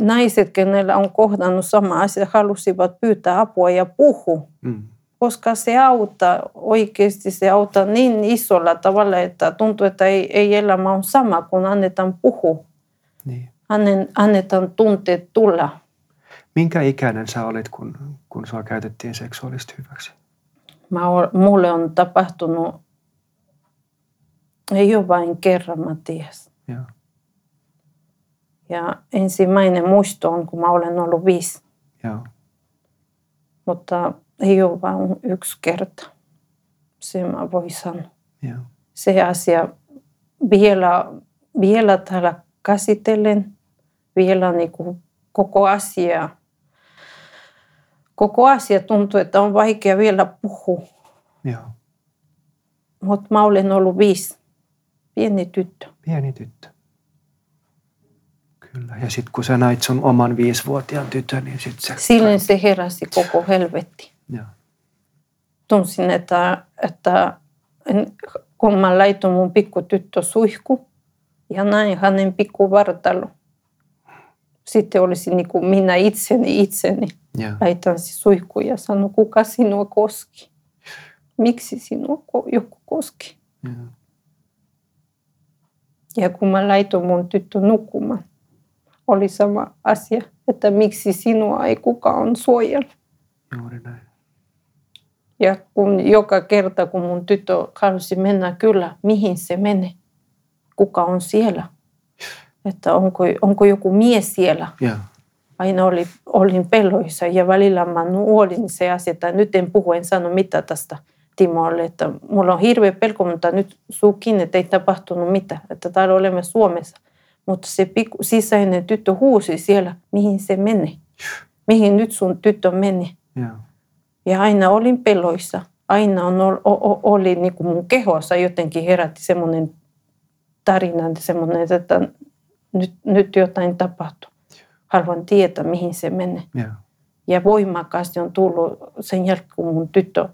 naiset, kenellä on kohdannut sama asia, halusivat pyytää apua ja puhua. Mm koska se auttaa oikeasti, se auttaa niin isolla tavalla, että tuntuu, että ei, ei elämä on sama, kun annetaan puhua. Niin. Annetaan tunteet tulla. Minkä ikäinen sä olit, kun, kun sua käytettiin seksuaalisesti hyväksi? Mä, mulle on tapahtunut, ei ole vain kerran, Matias. Ja. ja ensimmäinen muisto on, kun mä olen ollut viisi. Ja. Mutta ei ole vain yksi kerta. Se mä voin sanoa. Ja. Se asia vielä, vielä täällä käsitellen, vielä niin kuin koko asia koko asia tuntuu, että on vaikea vielä puhua. Joo. Mutta mä olen ollut viisi. Pieni tyttö. Pieni tyttö. Kyllä. Ja sitten kun sä näit sun oman viisivuotiaan tytön, niin sitten se... Silloin se heräsi koko helvetti. Joo. Tunsin, että, että kun mä laitoin mun pikkutyttö suihku ja näin hänen pikku vartalo. Sitten olisi niin kuin minä itseni itseni. Joo. Laitan suihku ja sanon, kuka sinua koski? Miksi sinua joku koski? Joo. Ja kun mä laitoin mun tyttö nukkumaan, oli sama asia, että miksi sinua ei kukaan suojella. Juuri näin. Ja kun joka kerta, kun mun tyttö halusi mennä kyllä, mihin se menee? Kuka on siellä? Että onko, onko joku mies siellä? Joo. Aina oli, olin peloissa ja välillä mä nuolin se asia, että nyt en puhu, en sano mitä tästä Timolle, että mulla on hirveä pelko, mutta nyt suukin, että ei tapahtunut mitään, että täällä olemme Suomessa. Mutta se pikku, sisäinen tyttö huusi siellä, mihin se menee, mihin nyt sun tyttö menee. Joo. Ja aina olin peloissa. Aina on, ol- o- o- oli niin kuin mun kehossa jotenkin herätti semmoinen tarina, semmoinen, että nyt, nyt jotain tapahtuu. Haluan tietää, mihin se menee. Joo. Ja voimakkaasti on tullut sen jälkeen, kun mun tyttö,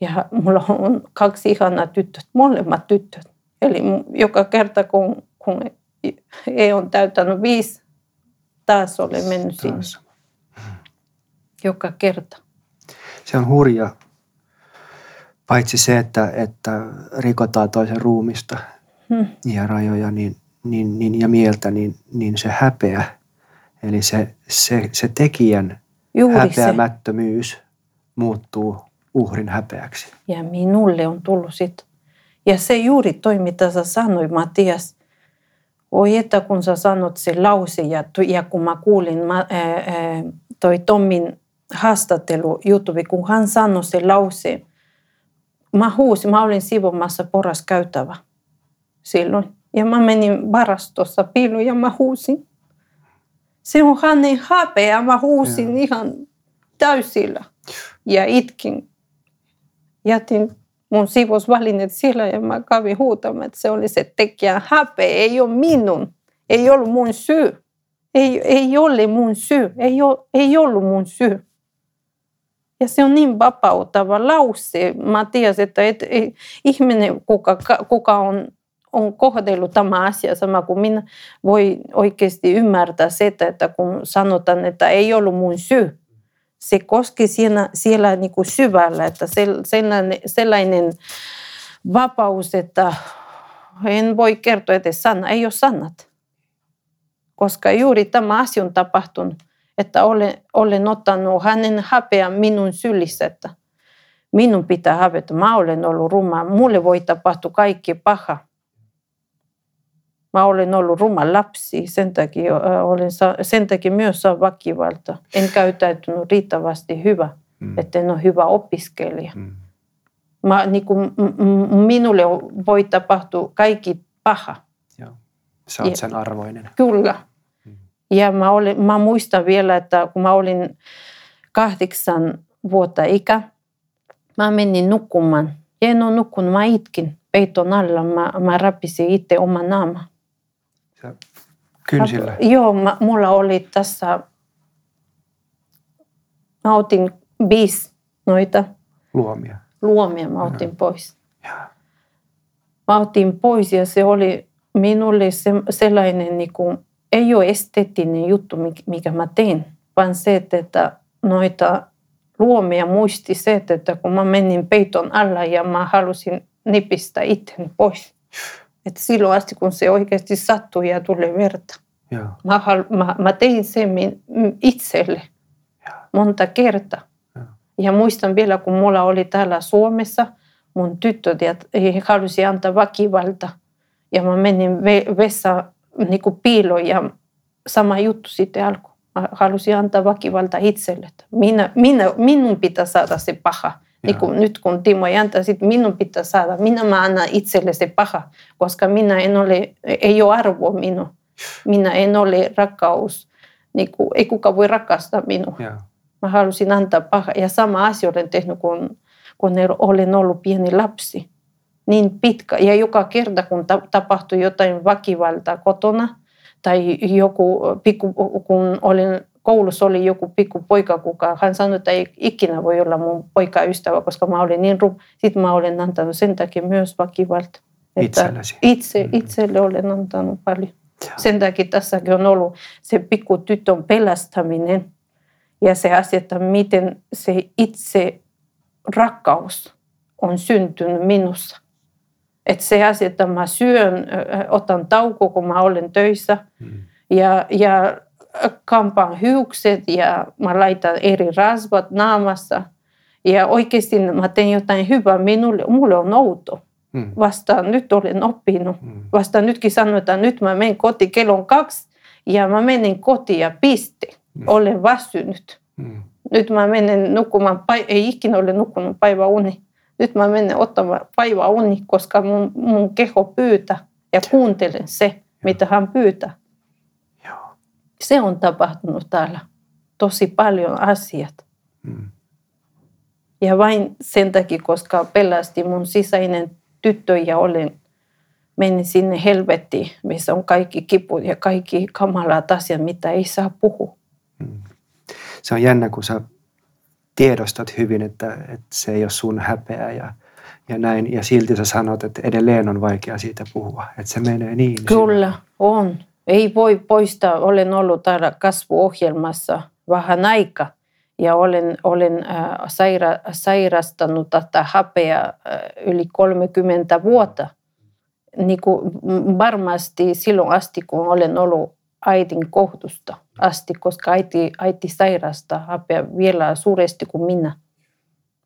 ja mulla on kaksi ihanaa tyttöä, molemmat tyttöt. Eli joka kerta, kun, kun ei on täyttänyt viisi, taas olen mennyt sinne. Taas. Joka kerta. Se on hurja. Paitsi se, että, että rikotaan toisen ruumista Hmm. ja rajoja niin, niin, niin, ja mieltä, niin, niin se häpeä, eli se, se, se tekijän Juuri se. häpeämättömyys muuttuu uhrin häpeäksi. Ja minulle on tullut sit. Ja se juuri toi, mitä sä sanoit, Matias. Oi, että kun sä sanot se lause ja, ja kun mä kuulin mä, ää, toi Tommin haastattelu YouTube, kun hän sanoi se lause. Mä huusin, mä olin sivomassa poras käytävä silloin. Ja mä menin varastossa piiloon ja mä huusin. Se on hänen häpeä, mä huusin Joo. ihan täysillä. Ja itkin jätin mun siivosvälineet siellä ja mä kävin huutamaan, että se oli se tekijän häpeä, ei ole minun, ei ollut mun syy. Ei, ei ole mun syy, ei, ole, ei ollut mun syy. Ja se on niin vapauttava lause. Mä tiedän, että et, et, ihminen, kuka, kuka on, on kohdellut tämä asia sama kuin minä, voi oikeasti ymmärtää sitä, että kun sanotaan, että ei ollut mun syy, se koski siellä, siellä niin kuin syvällä, että sellainen, sellainen vapaus, että en voi kertoa edes sana, ei ole sanat. Koska juuri tämä asia on tapahtunut, että olen, olen ottanut hänen häpeän minun sylissä, että minun pitää hävetä. Mä olen ollut ruma, mulle voi tapahtua kaikki paha. Mä olen ollut ruma lapsi, sen takia, olen, sen takia myös saa väkivalta. En käyttäytynyt riittävästi hyvä, mm. että en ole hyvä opiskelija. Mm. Mä, niin kuin, minulle voi tapahtua kaikki paha. Joo. Sä oot sen arvoinen. Kyllä. Ja mä, olin, mä muistan vielä, että kun mä olin kahdeksan vuotta ikä, mä menin nukkumaan. Ja en ole nukkunut, mä itkin peiton alla. Mä, mä rapisin itse oma naama. Kynsillä? Joo, mä, mulla oli tässä, mä otin viisi noita luomia. Luomia mä otin Joo. pois. Ja. Mä otin pois ja se oli minulle se, sellainen, niin kuin, ei ole esteettinen juttu, mikä mä tein, vaan se, että noita luomia muisti se, että kun mä menin peiton alla ja mä halusin nipistää itseni pois. Että silloin asti, kun se oikeasti sattui ja tuli verta. Joo. Mä, mä, mä tein sen itselle Joo. monta kertaa. Joo. Ja muistan vielä, kun mulla oli täällä Suomessa, mun tyttö halusi antaa väkivalta. Ja mä menin vessa niin piiloon ja sama juttu sitten alkoi. Mä halusin antaa väkivalta itselle. Minä, minä, minun pitää saada se paha. Niin kun, nyt kun Timo ei antaa, sit minun pitää saada. Minä mä annan itselle se paha, koska minä en ole, ei ole arvoa minun. Minä en ole rakkaus. Niin kuin, ei kukaan voi rakastaa minua. Joo. Mä halusin antaa paha. Ja sama asia olen tehnyt, kun, kun olen ollut pieni lapsi. Niin pitkä. Ja joka kerta, kun tapahtui jotain väkivaltaa kotona, tai joku pikku, kun olin koulussa oli joku pikku poika, kuka hän sanoi, että ei ikinä voi olla mun poikaystävä, koska mä olin niin rup. Sitten mä olen antanut sen takia myös väkivalta. Itsellesi. Itse, mm-hmm. itselle olen antanut paljon. Ja. Sen takia tässäkin on ollut se pikku tytön pelastaminen ja se asia, että miten se itse rakkaus on syntynyt minussa. Että se asia, että mä syön, otan tauko, kun mä olen töissä mm. ja, ja kampaan hiukset ja mä laitan eri rasvat naamassa. Ja oikeasti mä teen jotain hyvää minulle, mulle on outo. Mm. Vasta nyt olen oppinut. Mm. Vasta nytkin että nyt mä menen koti kello kaksi ja mä menen kotiin ja piste. Mm. Olen väsynyt. Mm. Nyt mä menen nukkumaan, ei ikinä ole nukkunut päiväuni. Nyt mä menen ottamaan päiväuni, koska mun, mun keho pyytää ja kuuntelen se, mitä hän pyytää. Se on tapahtunut täällä tosi paljon asiat. Mm. Ja vain sen takia, koska pelasti mun sisäinen tyttö ja olen meni sinne helvettiin, missä on kaikki kiput ja kaikki kamalat asiat, mitä ei saa puhua. Mm. Se on jännä, kun sä tiedostat hyvin, että, että se ei ole sun häpeä ja, ja näin. Ja silti sä sanot, että edelleen on vaikea siitä puhua. Että se menee niin. Kyllä, on. Ei voi poistaa. Olen ollut täällä kasvuohjelmassa vähän aika ja olen, olen äh, saira, sairastanut tätä hapea äh, yli 30 vuotta. Niin kuin varmasti silloin asti, kun olen ollut äitin kohdusta asti, koska äiti, äiti sairastaa hapea vielä suuresti kuin minä.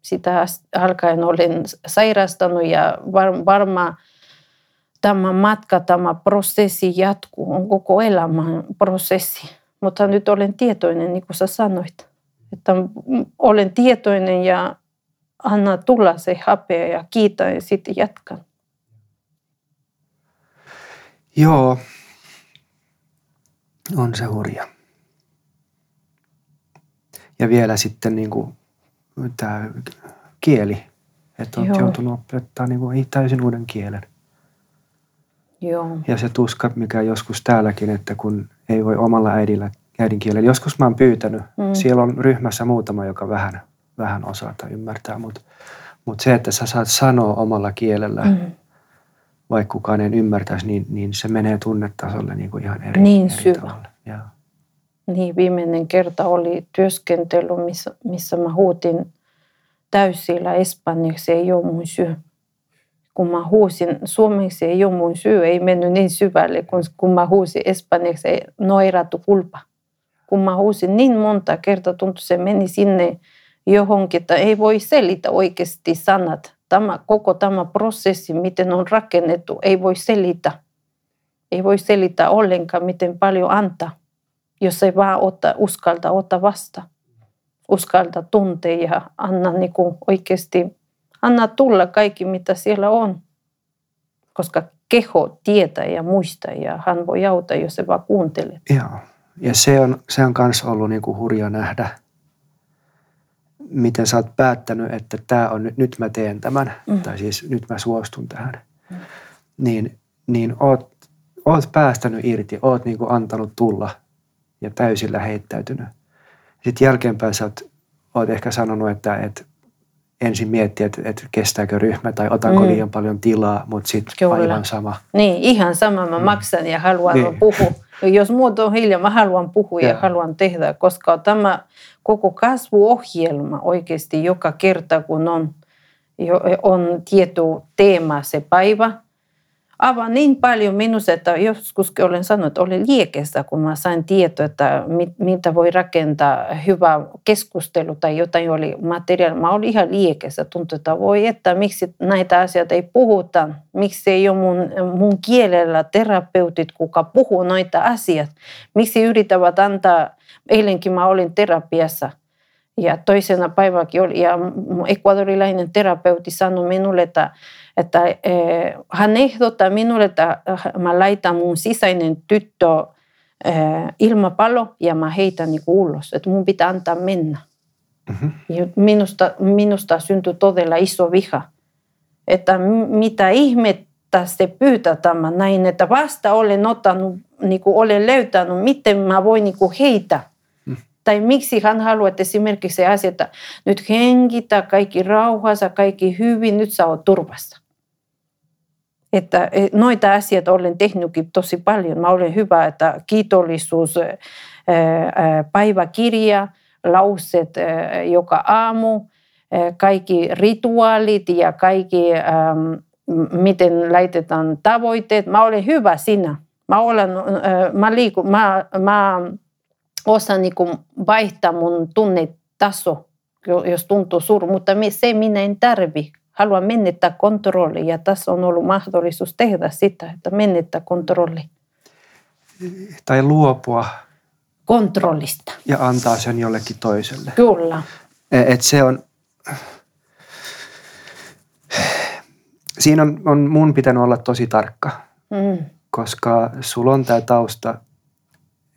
Sitä alkaen olen sairastanut ja var, varmaan tämä matka, tämä prosessi jatkuu, on koko elämän prosessi. Mutta nyt olen tietoinen, niin kuin sä sanoit, että olen tietoinen ja anna tulla se hapea ja kiitä ja sitten jatkan. Joo, on se hurja. Ja vielä sitten niin kuin, tämä kieli, että on joutunut opettaa niin kuin täysin uuden kielen. Joo. Ja se tuska, mikä joskus täälläkin, että kun ei voi omalla äidillä, äidinkielellä. Joskus mä oon pyytänyt. Mm. Siellä on ryhmässä muutama, joka vähän, vähän osaa tai ymmärtää, mutta, mutta se, että sä saat sanoa omalla kielellä, mm. Vaikka kukaan ei ymmärtäisi, niin, niin se menee tunnetasolle niin kuin ihan eri Niin eri syvä. Ja. Niin, viimeinen kerta oli työskentely, missä, missä mä huutin täysillä espanjaksi, ei ole mun syy kun mä huusin suomeksi, ei ole mun syy, ei mennyt niin syvälle, kun, kun mä huusin espanjaksi, no era tu culpa. Kun mä huusin niin monta kertaa, tuntui se meni sinne johonkin, että ei voi selitä oikeasti sanat. Tämä, koko tämä prosessi, miten on rakennettu, ei voi selitä. Ei voi selitä ollenkaan, miten paljon antaa, jos ei vaan ota, uskalta ottaa vasta. Uskalta tuntea ja anna niin oikeasti Anna tulla kaikki, mitä siellä on. Koska keho tietää ja muistaa ja hän voi auttaa, jos se vaan kuuntelee. Joo. Ja se on, se on ollut niin kuin hurja nähdä, miten sä oot päättänyt, että tämä on nyt, nyt mä teen tämän, mm. tai siis nyt mä suostun tähän. Mm. Niin, niin oot, oot päästänyt irti, oot niin kuin antanut tulla ja täysillä heittäytynyt. Sitten jälkeenpäin sä oot, oot ehkä sanonut, että, että ensin miettiä, että, että kestääkö ryhmä tai otanko mm. liian paljon tilaa, mutta sitten aivan sama. Niin, ihan sama. Mä mm. maksan ja haluan niin. puhua. Jos muut on hiljaa, mä haluan puhua ja, ja haluan tehdä, koska tämä koko kasvuohjelma oikeasti joka kerta, kun on, on tietty teema se päivä, aivan niin paljon minusta, että joskus olen sanonut, että olin liekessä, kun mä sain tietoa, että mit, mitä voi rakentaa hyvä keskustelu tai jotain oli materiaali. Mä olin ihan liekessä, tuntui, että voi että miksi näitä asioita ei puhuta, miksi ei ole mun, mun kielellä terapeutit, kuka puhuu noita asioita, miksi yrittävät antaa, eilenkin mä olin terapiassa – ja toisena päivänäkin oli, ja ekvadorilainen terapeutti sanoi minulle, että, että eh, hän ehdottaa minulle, että mä laitan mun sisäinen tyttö eh, ilmapallo ja mä heitän niin ulos, että mun pitää antaa mennä. Mhm. Ja minusta, minusta syntyi todella iso viha. Että mitä ihmettä se pyytää tämä näin, että vasta olen ottanut, niin kuin olen löytänyt, miten mä voin niin kuin heitä. Mm. Tai miksi hän haluaa, että esimerkiksi se asia, että nyt hengitä, kaikki rauhassa, kaikki hyvin, nyt sä oot turvassa. Että eh, noita asioita olen tehnytkin tosi paljon. Mä olen hyvä, että kiitollisuus, eh, eh, päiväkirja, lauseet eh, joka aamu, kaikki rituaalit ja kaikki, ähm, miten laitetaan tavoitteet. Mä olen hyvä siinä. Mä, olen, mä, liiku, mä, mä osaan niin vaihtaa mun tunnetaso, jo- jos tuntuu suru, mutta se minä en tarvi. Haluan menettää kontrolli ja tässä on ollut mahdollisuus tehdä sitä, että menettää kontrolli. Tai luopua Kontrollista, ja antaa sen jollekin toiselle. kyllä. E- Et se on, siinä on, on mun pitänyt olla tosi tarkka, Mm. koska sulla on tämä tausta,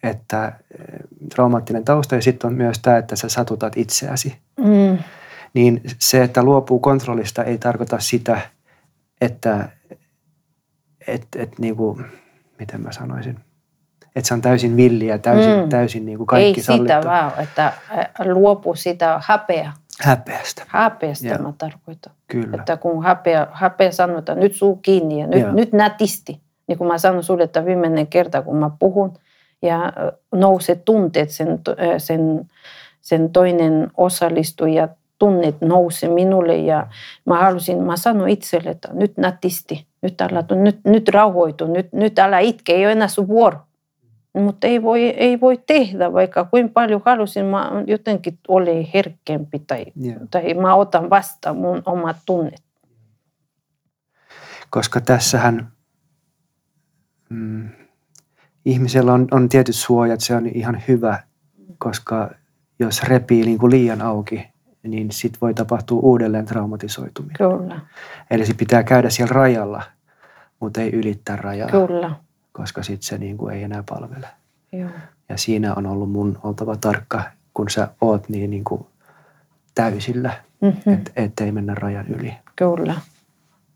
että eh, traumaattinen tausta ja sitten on myös tämä, että sä satutat itseäsi. Mm. Niin se, että luopuu kontrollista ei tarkoita sitä, että et, et niinku, miten mä sanoisin, että se on täysin villi ja täysin, Mm. täysin niinku kaikki Ei sitä sallittu. vaan, että äh, luopu sitä häpeä. Häpeästä, Häpeästä Joo. mä tarkoitan. kyllä. Että kun häpeä, häpeä sanoo, että nyt suu kiinni ja nyt, Joo. nyt nätisti. Niin kuin mä sanon sulle, että viimeinen kerta kun mä puhun ja äh, nousee tunteet, sen, äh, sen, sen toinen osallistuja tunnet nousi minulle ja mä halusin, mä sanoin itselle, että nyt nätisti, nyt, älä, nyt, nyt rauhoitu, nyt, nyt älä itke, ei ole enää sun vuoro. Mutta ei voi, ei voi tehdä, vaikka kuinka paljon halusin, mä jotenkin olin herkempi tai, Joo. tai mä otan vastaan mun omat tunnet. koska tässähän mm, ihmisellä on, on tietyt suojat, se on ihan hyvä, koska jos repii niin kuin liian auki, niin sit voi tapahtua uudelleen traumatisoituminen. Kyllä, Eli se pitää käydä siellä rajalla, mutta ei ylittää rajaa, kyllä. koska sitten se niin kuin ei enää palvele. Joo. Ja siinä on ollut mun oltava tarkka, kun sä oot niin, niin kuin täysillä, Mm-hmm. et, ettei mennä rajan yli. Kyllä.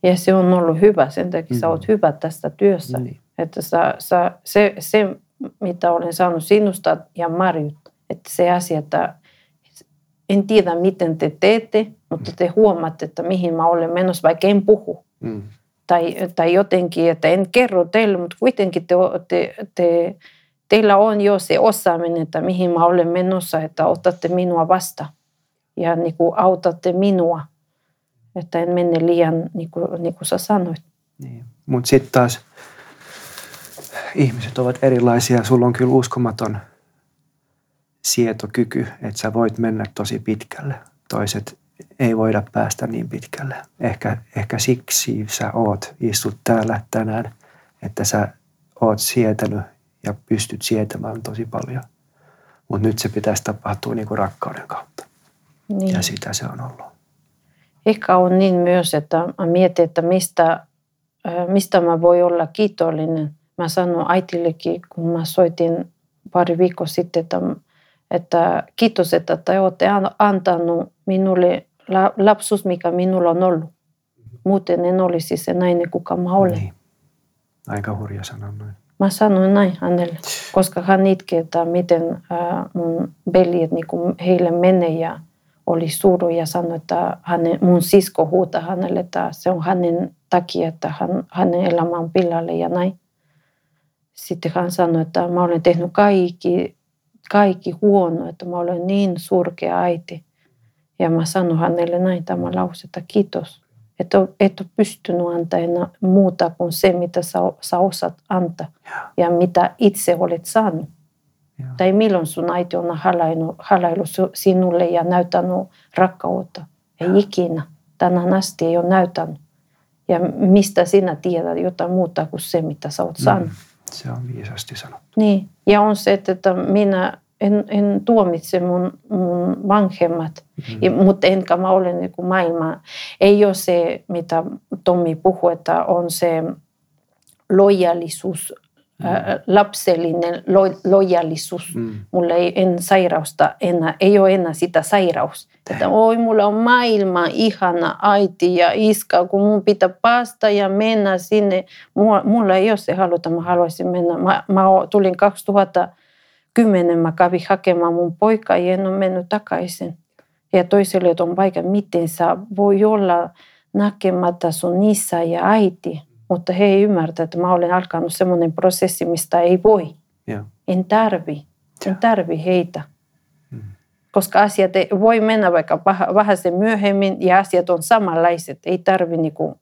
Ja se on ollut hyvä, sen takia mm. sä Mm. oot hyvä tässä työssä. Niin. Että sä, sä, se, se, mitä olen saanut sinusta ja Marjut, että se asia, että en tiedä miten te teette, mutta te huomaatte, että mihin mä olen menossa, vaikka en puhu. Mm. Tai, tai jotenkin, että en kerro teille, mutta kuitenkin te, te, te, teillä on jo se osaaminen, että mihin mä olen menossa, että otatte minua vastaan ja niin kuin autatte minua, että en mene liian, niin kuin, niin kuin sä sanoit. Niin. Mutta sitten taas ihmiset ovat erilaisia. Sulla on kyllä uskomaton sietokyky, että sä voit mennä tosi pitkälle. Toiset ei voida päästä niin pitkälle. Ehkä, ehkä siksi sä oot, istut täällä tänään, että sä oot sietänyt ja pystyt sietämään tosi paljon. Mutta nyt se pitäisi tapahtua niinku rakkauden kautta. Niin. Ja sitä se on ollut. Ehkä on niin myös, että mä mietin, että mistä, ö, mistä mä voi olla kiitollinen. Mä sanoin äitillekin, kun mä soitin pari viikkoa sitten, että, että kiitos, että te olette an- antanut minulle la- lapsuus, mikä minulla on ollut. Muuten en olisi se nainen, kuka mä olen. Niin. Aika hurja sanoa noin. Mä sanoin näin hänelle, koska hän itkee, että miten ää, mun veljet niin heille menee ja oli suru ja sanoi, että hänen, mun sisko huutaa hänelle, että se on hänen takia, että hän, hänen elämä on pilalle ja näin. Sitten hän sanoi, että mä olen tehnyt kaikki, kaikki huono, että mä olen niin surkea äiti. Ja mä sanoin hänelle näin tämä lause, että kiitos. Että et ole pystynyt antaa enää muuta kuin se, mitä sä, sä osaat antaa Joo. ja mitä itse olet saanut. Joo. Tai milloin sun äiti on halailu, halailu sinulle ja näyttänyt rakkautta. Ei ikinä. Tänään asti ei ole näyttänyt. Ja mistä sinä tiedät jotain muuta kuin se, mitä sä oot saanut. Mm. Se on viisasti sanottu. Niin. Ja on se, että minä en, en tuomitse mun, mun vanhemmat, Mm. ja, mutta enkä mä ole niin kuin maailma. Ei ole se, mitä Tommi puhui, että on se lojalisuus mm. lapsellinen lo- lojallisuus. Mm. Mulla ei en sairausta enää, ei ole enää sitä sairaus. Että oi, mulla on maailma ihana äiti ja iska, kun mun pitää päästä ja mennä sinne. Mulla, mulla ei ole se haluta, mä haluaisin mennä. Mä, mä tulin 2010, mä kävin hakemaan mun poika ja en ole mennyt takaisin. Ja toiselle on vaikka, miten sä voi olla näkemättä sun isä ja äiti mutta he ei ymmärtä, että mä olen alkanut semmoinen prosessi, mistä ei voi. Ja. En tarvi. En tarvi heitä. Mm. Koska asiat ei, voi mennä vaikka vähän sen myöhemmin ja asiat on samanlaiset. Ei tarvi niinku,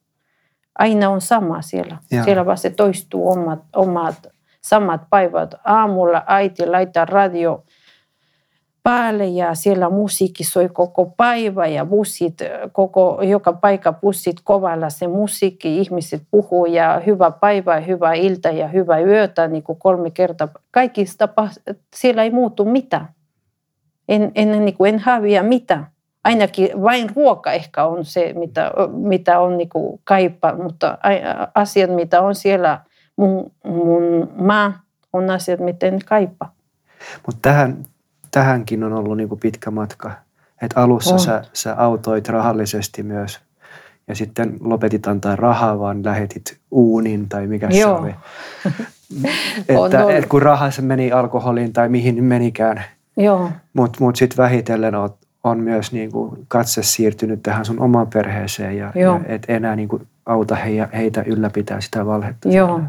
aina on sama siellä. Ja. Siellä vaan se toistuu omat, omat samat päivät. Aamulla äiti laittaa radio päälle ja siellä musiikki soi koko päivä ja bussit, koko, joka paikka bussit kovalla se musiikki, ihmiset puhuu ja hyvä päivä, hyvä ilta ja hyvä yötä niin kuin kolme kertaa. Kaikista siellä ei muutu mitään. En, en, niin kuin, en häviä mitään. Ainakin vain ruoka ehkä on se, mitä, mitä on niin kuin kaipa, mutta asiat, mitä on siellä mun, mun maa, on asiat, miten kaipa. Mutta tähän, tähänkin on ollut niin kuin pitkä matka. Että alussa sä, sä autoit rahallisesti myös ja sitten lopetit antaa rahaa, vaan lähetit uunin tai mikä Joo. se oli. [LAUGHS] että, et kun raha se meni alkoholiin tai mihin menikään. Mutta mut sitten vähitellen on, on myös niin kuin katse siirtynyt tähän sun omaan perheeseen ja, ja et enää niin kuin auta heitä ylläpitää sitä valhetta. Joo.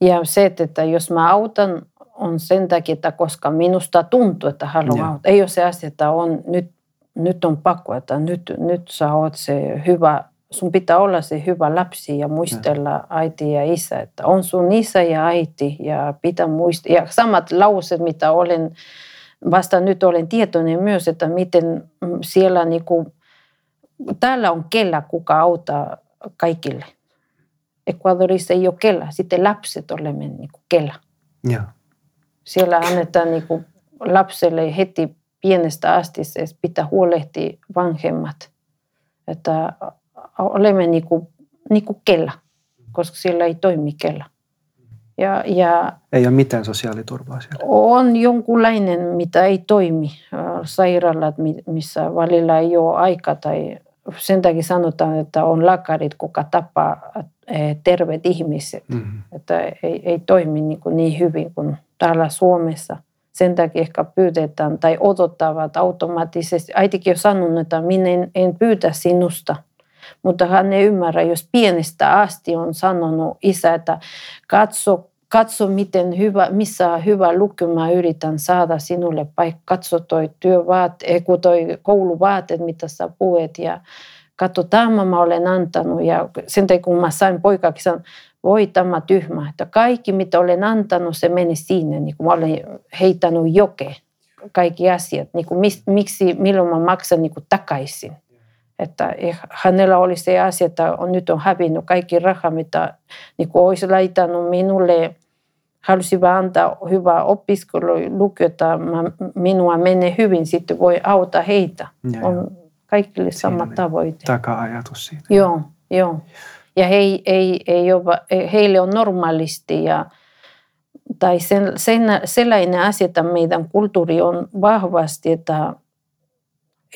Ja se, että jos mä autan on sen takia, että koska minusta tuntuu, että haluan auttaa. Ei ole se asia, että on, nyt, nyt on pakko, että nyt, nyt sä oot se hyvä, sun pitää olla se hyvä lapsi ja muistella ja. äiti ja isä, että on sun isä ja äiti ja pitää muistaa. Ja samat lauset, mitä olen, vasta nyt olen tietoinen myös, että miten siellä niinku, täällä on kellä, kuka auttaa kaikille. Ecuadorissa ei ole kellä, sitten lapset olemme niinku kellä. Ja. Siellä annetaan niin kuin lapselle heti pienestä asti se pitää huolehtia vanhemmat. Että olemme niin kuin, niin kuin kellä, koska siellä ei toimi kellä. Ja, ja ei ole mitään sosiaaliturvaa siellä? On jonkunlainen, mitä ei toimi. Sairaalat, missä välillä ei ole aika tai sen takia sanotaan, että on lakarit, kuka tapaa terveet ihmiset. Mm-hmm. Että ei, ei toimi niin, kuin niin hyvin kuin täällä Suomessa. Sen takia ehkä pyydetään tai odottavat automaattisesti. Äitikin on sanonut, että minä en, en pyytä sinusta. Mutta hän ei ymmärrä, jos pienestä asti on sanonut isä, että katso, katso miten hyvä, missä hyvä luku mä yritän saada sinulle paikka. Katso toi työvaat, toi kouluvaateet, mitä sä puet ja katso, tämä mä olen antanut. Ja sen takia kun mä sain poikakin, voi tämä tyhmä, että kaikki mitä olen antanut, se meni sinne, niin kuin mä olen heittänyt joke, kaikki asiat, niin kuin miksi, milloin mä maksan niin kuin takaisin. Että hänellä oli se asia, että on, nyt on hävinnyt kaikki raha, mitä niin kuin olisi laittanut minulle. Halusi vaan antaa hyvää opiskelu, lukiota, minua menee hyvin, sitten voi auttaa heitä. Ja, on kaikille sama tavoite. Taka-ajatus siitä. Joo, joo. Ja he, ei, ei ole, heille on normaalisti ja tai sen, sen, sellainen asia, että meidän kulttuuri on vahvasti, että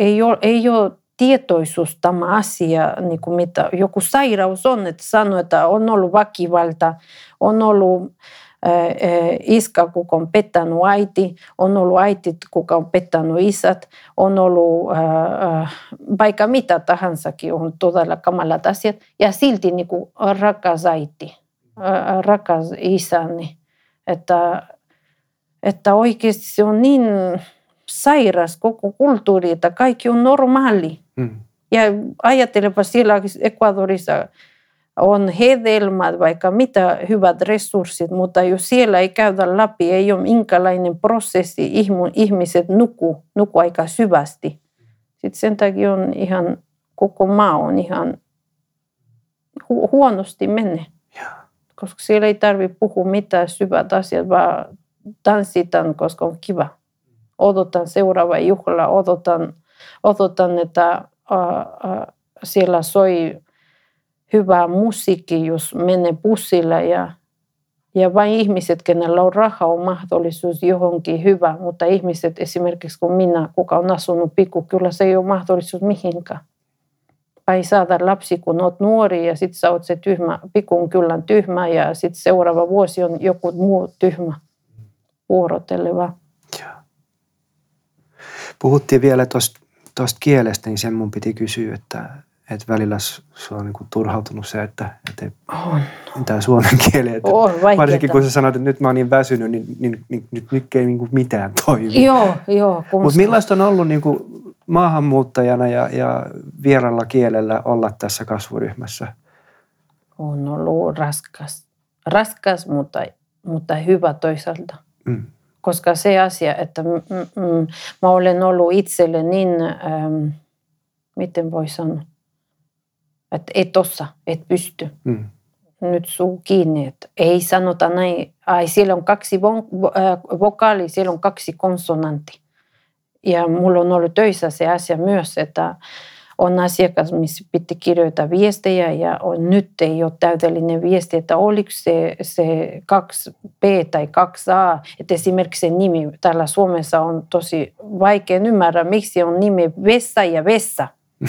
ei ole, ei ole tietoisuus tämä asia, niin kuin mitä joku sairaus on, että sanoo, että on ollut väkivalta, on ollut iskä, kuka on pettänyt äiti, on ollut äiti, kuka on pettänyt isät, on ollut vaikka mitä tahansakin, on todella kamalat asiat. Ja silti niin kuin rakas äiti, rakas isäni, että, että oikeasti se on niin sairas koko kulttuuri, että kaikki on normaali. Mm. Ja ajattelepa siellä Ecuadorissa, on hedelmät, vaikka mitä hyvät resurssit, mutta jos siellä ei käydä läpi, ei ole minkälainen prosessi, ihmiset nuku, nuku aika syvästi. Sitten sen takia on ihan, koko maa on ihan hu- huonosti menne. Koska siellä ei tarvitse puhua mitään syvät asiat, vaan tanssitaan, koska on kiva. Odotan seuraava juhla, odotan, odotan että äh, siellä soi hyvä musiikki, jos menee bussilla ja Ja vain ihmiset, kenellä on raha, on mahdollisuus johonkin hyvä, mutta ihmiset esimerkiksi kuin minä, kuka on asunut se ei ole mahdollisuus mihinkään. Vai saada lapsi, kun olet nuori ja sitten sä oot se tyhmä, pikun kyllä tyhmä ja sitten seuraava vuosi on joku muu tyhmä vuorotteleva. Puhuttiin vielä tuosta kielestä, niin sen mun piti kysyä, että, että välillä se on niin turhautunut se, että, että on. tämä suomen kieli. Että on varsinkin kun sä sanoit, että nyt mä oon niin väsynyt, niin, niin, niin nyt, nyt ei niin mitään toimi. Joo, joo. Mutta millaista on ollut niin kuin maahanmuuttajana ja, ja vieralla kielellä olla tässä kasvuryhmässä? On ollut raskas. Raskas, mutta, mutta hyvä toisaalta. Mm. Koska se asia, että mm, mm, mä olen ollut itselle niin, ähm, miten voi sanoa, että et osaa, et pysty. Mm. Nyt suu kiinni, että ei sanota näin. Ai, siellä on kaksi äh, vokaali, siellä on kaksi konsonantti. Ja mulla on ollut töissä se asia myös, että on asiakas, missä piti kirjoittaa viestejä ja on, nyt ei ole täydellinen viesti, että oliko se, se 2B tai 2A. Että esimerkiksi se nimi täällä Suomessa on tosi vaikea ymmärrä, miksi on nimi Vessa ja Vessa. [LAUGHS]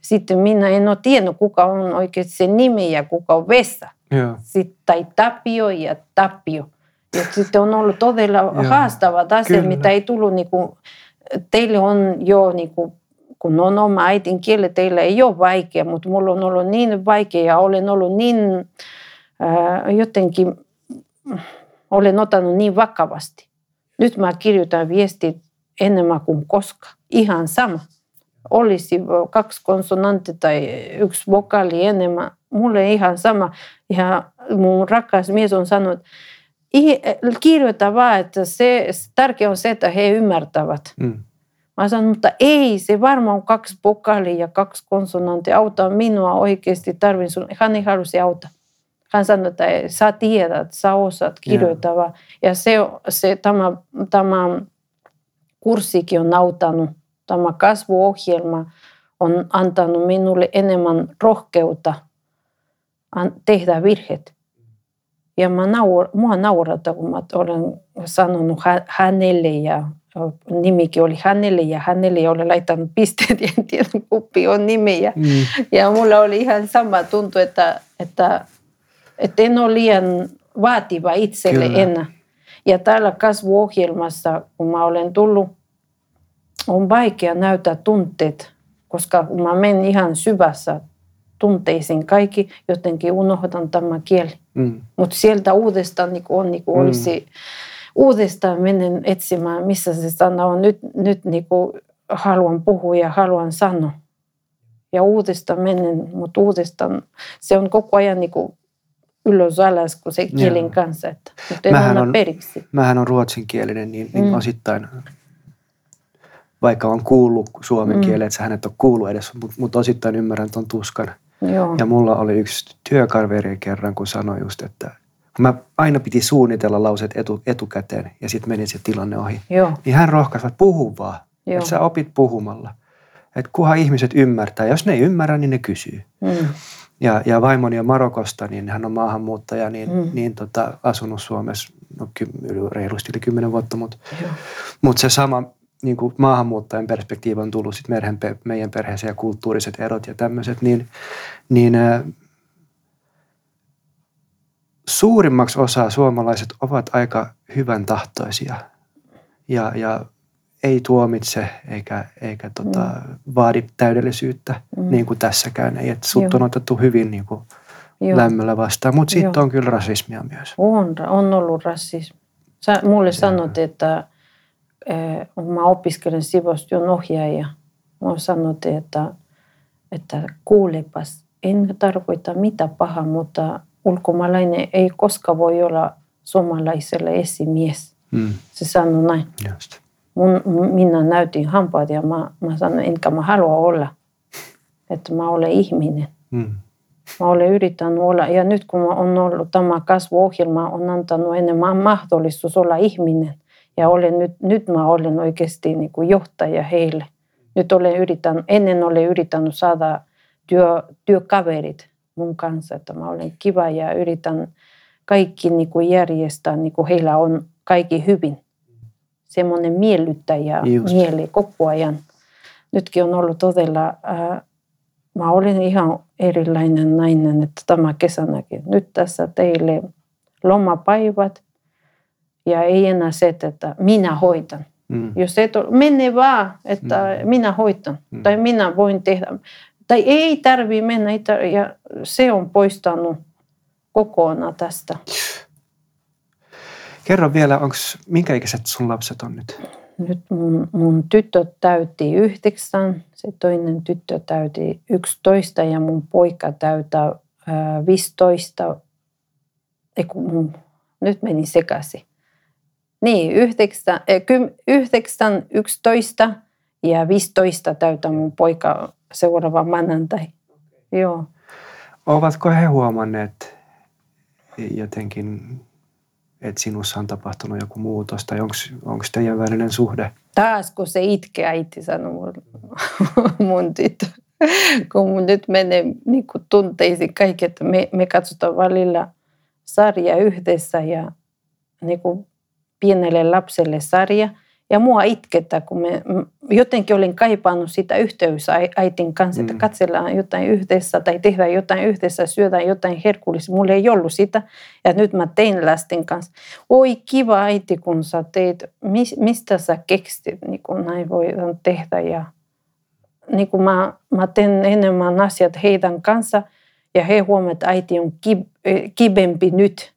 Sitten minä en ole tiennyt, kuka on oikeasti se nimi ja kuka on. Yeah. Sitten, tai Tapio ja Tapio. Ja sitten on ollut todella yeah. haastavat asiat, mitä ei tullut, niin kuin, teille on jo niin kuin, kun on oma äidinkieli, teillä ei ole vaikea, mutta mulla on ollut niin vaikea ja olen ollut niin äh, jotenkin, olen ottanut niin vakavasti. Nyt mä kirjoitan viestit enemmän kuin koskaan. Ihan sama olisi kaksi konsonantti tai yksi vokaali enemmän, mulle ihan sama. Ja mun rakas mies on sanonut, kirjoita vaan, että se, tärkeä on se, että he ymmärtävät. Mm. Mä sanon, mutta ei, se varmaan on kaksi vokaalia ja kaksi konsonanttia. Auta minua oikeasti, tarvin sun. Hän ei halusi auttaa. Hän sanoi, että sä tiedät, sä osaat kirjoittaa. Yeah. Ja se, se, tämä, tämä kurssikin on auttanut kasvuohjelma on antanut minulle enemmän rohkeutta tehdä virheet. Ja mä naur, mua naurata, kun mä olen sanonut hänelle ja nimikin oli hänelle ja hänelle oli laittanut pisteet [LAUGHS] ja en tiedä kuppi on nimi. mm. ja mulla oli ihan sama tuntu, että, että, että en ole liian vaativa itselle Kyllä. enää. Ja täällä kasvuohjelmassa, kun mä olen tullut on vaikea näyttää tunteet, koska kun mä menen ihan syvässä tunteisiin kaikki, jotenkin unohdan tämä kieli. Mm. Mutta sieltä uudestaan niin on, niin mm. olisi, uudestaan menen etsimään, missä se sana on. Nyt, nyt niin kuin haluan puhua ja haluan sanoa. Ja uudestaan menen, mutta uudestaan se on koko ajan niin kuin ylös alas kuin se kielin Joo. kanssa. Että, mutta en mähän on, periksi. Mähän on ruotsinkielinen, niin, niin mm. osittain vaikka on kuullut suomen mm. kielen, että sä hänet on kuullut edes, mutta mut osittain ymmärrän tuon tuskan. Joo. Ja mulla oli yksi työkarveri kerran, kun sanoi just, että kun mä aina piti suunnitella lauseet etu, etukäteen ja sitten meni se tilanne ohi, Joo. niin hän rohkaisi, että puhu vaan. Joo. Että sä opit puhumalla. Että kunhan ihmiset ymmärtää. Jos ne ei ymmärrä, niin ne kysyy. Mm. Ja, ja vaimoni on Marokosta, niin hän on maahanmuuttaja, niin, mm. niin tota, asunut Suomessa no, reilusti yli kymmenen vuotta, mutta mut se sama niin kuin maahanmuuttajan perspektiivi on tullut sit meidän, meidän perheeseen ja kulttuuriset erot ja tämmöiset, niin, niin ä, suurimmaksi osa suomalaiset ovat aika hyvän tahtoisia ja, ja ei tuomitse eikä, eikä tota, mm. vaadi täydellisyyttä, mm. niin kuin tässäkään ei. Että sut on otettu hyvin niin kuin lämmöllä vastaan, mutta sitten on kyllä rasismia myös. On, on ollut rasismi. Sä mulle sanot, että mä opiskelen sivustyön ohjaaja, mä sanottiin, että, että kuulepas, en tarkoita mitä paha, mutta ulkomaalainen ei koskaan voi olla suomalaiselle esimies. Mm. Se sanoi näin. Just. Mun, minä näytin hampaat ja mä, mä sanoin, enkä mä halua olla. Että mä olen ihminen. Mm. Mä olen yrittänyt olla, ja nyt kun on ollut tämä kasvuohjelma, on antanut enemmän mahdollisuus olla ihminen. Ja olen nyt, nyt mä olen oikeasti niin kuin johtaja heille. Nyt olen yrittänyt, ennen olen yrittänyt saada työ, työkaverit mun kanssa, että mä olen kiva ja yritän kaikki niin kuin järjestää, niin kuin heillä on kaikki hyvin. Semmoinen miellyttäjä Just. mieli koko ajan. Nytkin on ollut todella, ää, mä olin ihan erilainen nainen, että tämä kesänäkin. Nyt tässä teille lomapäivät ja ei enää se, että minä hoitan. Mm. Jos et ole, mene vaan, että Mm. minä hoitan Mm. tai minä voin tehdä. Tai ei tarvi mennä, ei tar- ja se on poistanut kokonaan tästä. Kerro vielä, onks, minkä ikäiset sun lapset on nyt? Nyt mun, mun tyttö täytti yhdeksän, se toinen tyttö täytti 11 ja mun poika täyttää ää, 15. Ei, kun mun, nyt meni sekaisin. Niin, yhdeksän, eh, kym, yhdeksän, 11 ja 15 täyttää mun poika seuraava maanantai. Joo. Ovatko he huomanneet jotenkin, että sinussa on tapahtunut joku muutos tai onko teidän välinen suhde? Taas kun se itkee, äiti sanoi mun, [LAUGHS] mun tyttö. Kun mun nyt menee niin kuin tunteisiin kaikki, että me, me katsotaan välillä sarja yhdessä ja niin kuin pienelle lapselle sarja. Ja mua itketää, kun me jotenkin olin kaipannut sitä yhteys äitin kanssa, että Mm. katsellaan jotain yhdessä tai tehdään jotain yhdessä, syödään jotain herkullista. Mulla ei ollut sitä ja nyt mä tein lasten kanssa. Oi kiva äiti, kun sä teet, mis, mistä sä keksit, niin kuin näin voidaan tehdä. Ja niin kuin mä, mä teen enemmän asiat heidän kanssa ja he huomaavat, että äiti on ki, eh, kibempi nyt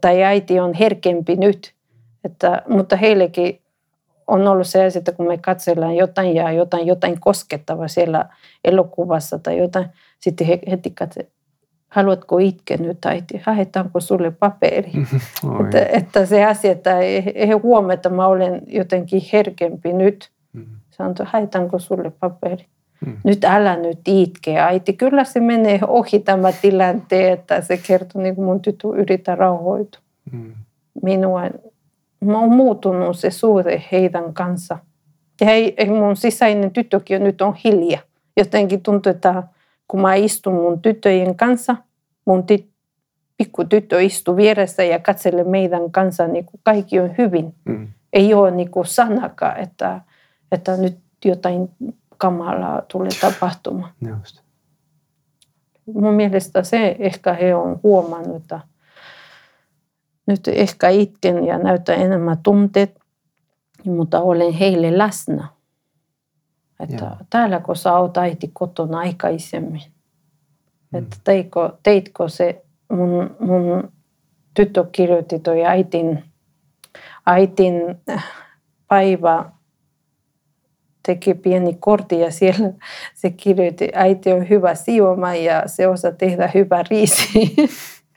tai äiti on herkempi nyt. Että, mutta heillekin on ollut se, että kun me katsellaan jotain ja jotain, jotain koskettavaa siellä elokuvassa tai jotain, sitten he heti katsotaan, haluatko itkeä nyt äiti, haetaanko sulle paperi? [LAUGHS] Että, että se asia, että he huomaavat, että mä olen jotenkin herkempi nyt. Mm. Sanotaan, haetaanko sulle paperi? Mm. Nyt älä nyt itke, äiti. Kyllä se menee ohi tämä tilanteen, että se kertoo, niin kuin mun tyttö yrittää rauhoitua. Mm. Minua, mä oon muuttunut se suhde heidän kanssa. Ja ei, ei mun sisäinen tyttökin nyt on hiljaa. Jotenkin tuntuu, että kun mä istun mun tyttöjen kanssa, mun tit, pikku tyttö istuu vieressä ja katselee meidän kanssa, niin kuin kaikki on hyvin. Mm. Ei ole niin kuin sanakaan, että, että nyt jotain kamalaa tulee tapahtumaan. Just. Mun mielestä se ehkä he on huomannut, että nyt ehkä itken ja näyttää enemmän tunteet, mutta olen heille läsnä. Että Joo. täällä kun sä oot äiti kotona aikaisemmin, Mm. että teitkö, teitkö se, mun, mun tyttö kirjoitti toi äitin, äitin päivä, teki pieni kortti ja siellä se kirjoitti, äiti on hyvä siivoma ja se osaa tehdä hyvä riisi. [LAUGHS]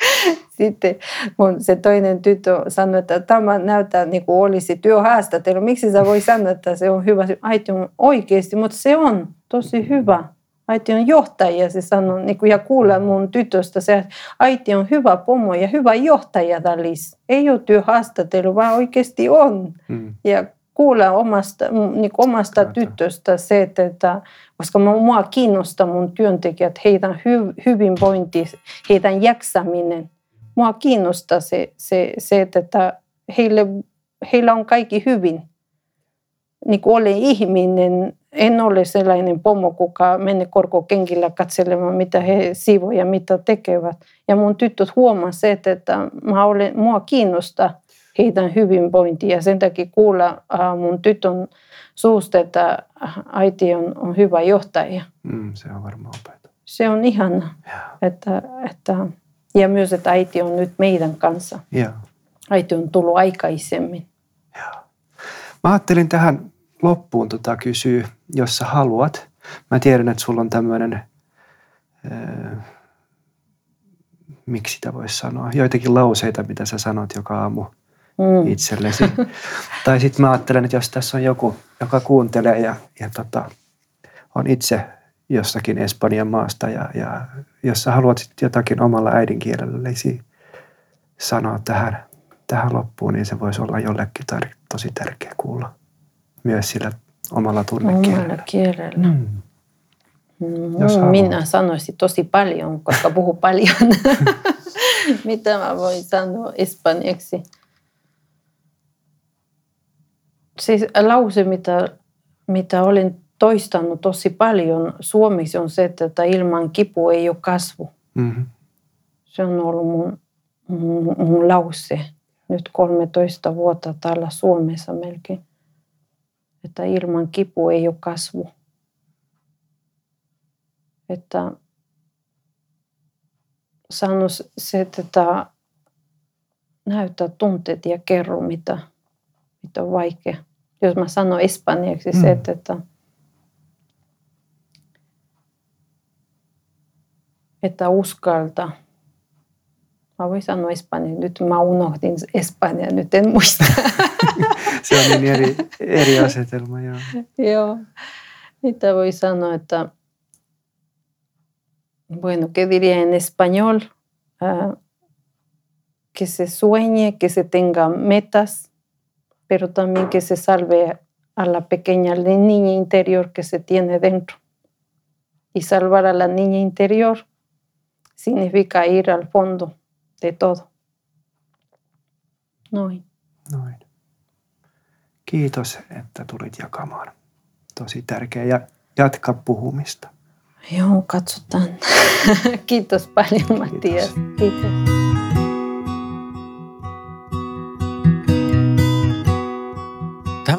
[LAUGHS] Sitten mun se toinen tyttö sanoi, että tämä näyttää niin kuin olisi työhaastattelu. Miksi sä voi sanoa, että se on hyvä? Äiti on oikeasti, mutta se on tosi hyvä. Äiti on johtaja, se sanoi, niin kuin, ja kuulla mun tytöstä se, että äiti on hyvä pomo ja hyvä johtaja Dalis. Ei ole työhaastattelu, vaan oikeasti on Mm. ja kuulla omasta, niin omasta tytöstä se, että, koska mua kiinnostaa mun työntekijät, heidän hy, hyvinvointi, heidän jaksaminen. Mua kiinnostaa se, se, se että, heille, heillä on kaikki hyvin. Niin olen ihminen, en ole sellainen pomo, kuka menee korkokenkillä katselemaan, mitä he siivoja ja mitä tekevät. Ja mun tytöt huomaa se, että, että mä olen, mua kiinnostaa heidän hyvinvointi ja sen takia kuulla äh, mun tytön suusta, että äiti on, on hyvä johtaja. Mm. Se on varmaan opetus. Se on ihana. Joo. Että, että, ja myös, että äiti on nyt meidän kanssa. Joo. Äiti on tullut aikaisemmin. Joo. Mä ajattelin tähän loppuun tota kysyä, jos sä haluat. Mä tiedän, että sulla on tämmöinen, äh, miksi sitä voisi sanoa, joitakin lauseita, mitä sä sanot joka aamu Mm. itsellesi. [LAUGHS] tai sitten mä ajattelen, että jos tässä on joku, joka kuuntelee ja, ja tota, on itse jossakin Espanjan maasta ja, ja jos sä haluat sit jotakin omalla äidinkielelläsi sanoa tähän, tähän loppuun, niin se voisi olla jollekin tar- tosi tärkeä kuulla myös sillä omalla tunnekielellä. Omalla kielellä. Mm. Mm, Jos. Minä sanoisin tosi paljon, koska puhun paljon. [LAUGHS] mitä mä voin sanoa espanjaksi? Siis lause, mitä, mitä olen toistanut tosi paljon suomeksi on se, että ilman kipu ei ole kasvu. Mm-hmm. Se on ollut mun, mun, mun lause nyt 13 vuotta täällä Suomessa melkein. Että ilman kipu ei ole kasvu. Että sano se, että näyttää tunteet ja kerro, mitä, mitä on vaikea. Jos mä sanon espanjaksi mm. se, että että uskalta. Mä voin sanoa Espanja. Nyt mä unohdin Espanja, nyt en muista. [LAUGHS] Se on niin eri, eri asetelma, joo. joo. Mitä voi sanoa, että bueno, ¿qué diría en español? Uh, que se sueñe, que se tenga metas, pero también que se salve a la pequeña niña interior que se tiene dentro. Y salvar a la niña interior significa ir al fondo de todo. Noin. Noin. Kiitos, että tulit jakamaan. Tosi tärkeä ja jatka puhumista. Joo, katsotaan. [LAUGHS] Kiitos paljon. Kiitos. Kiitos.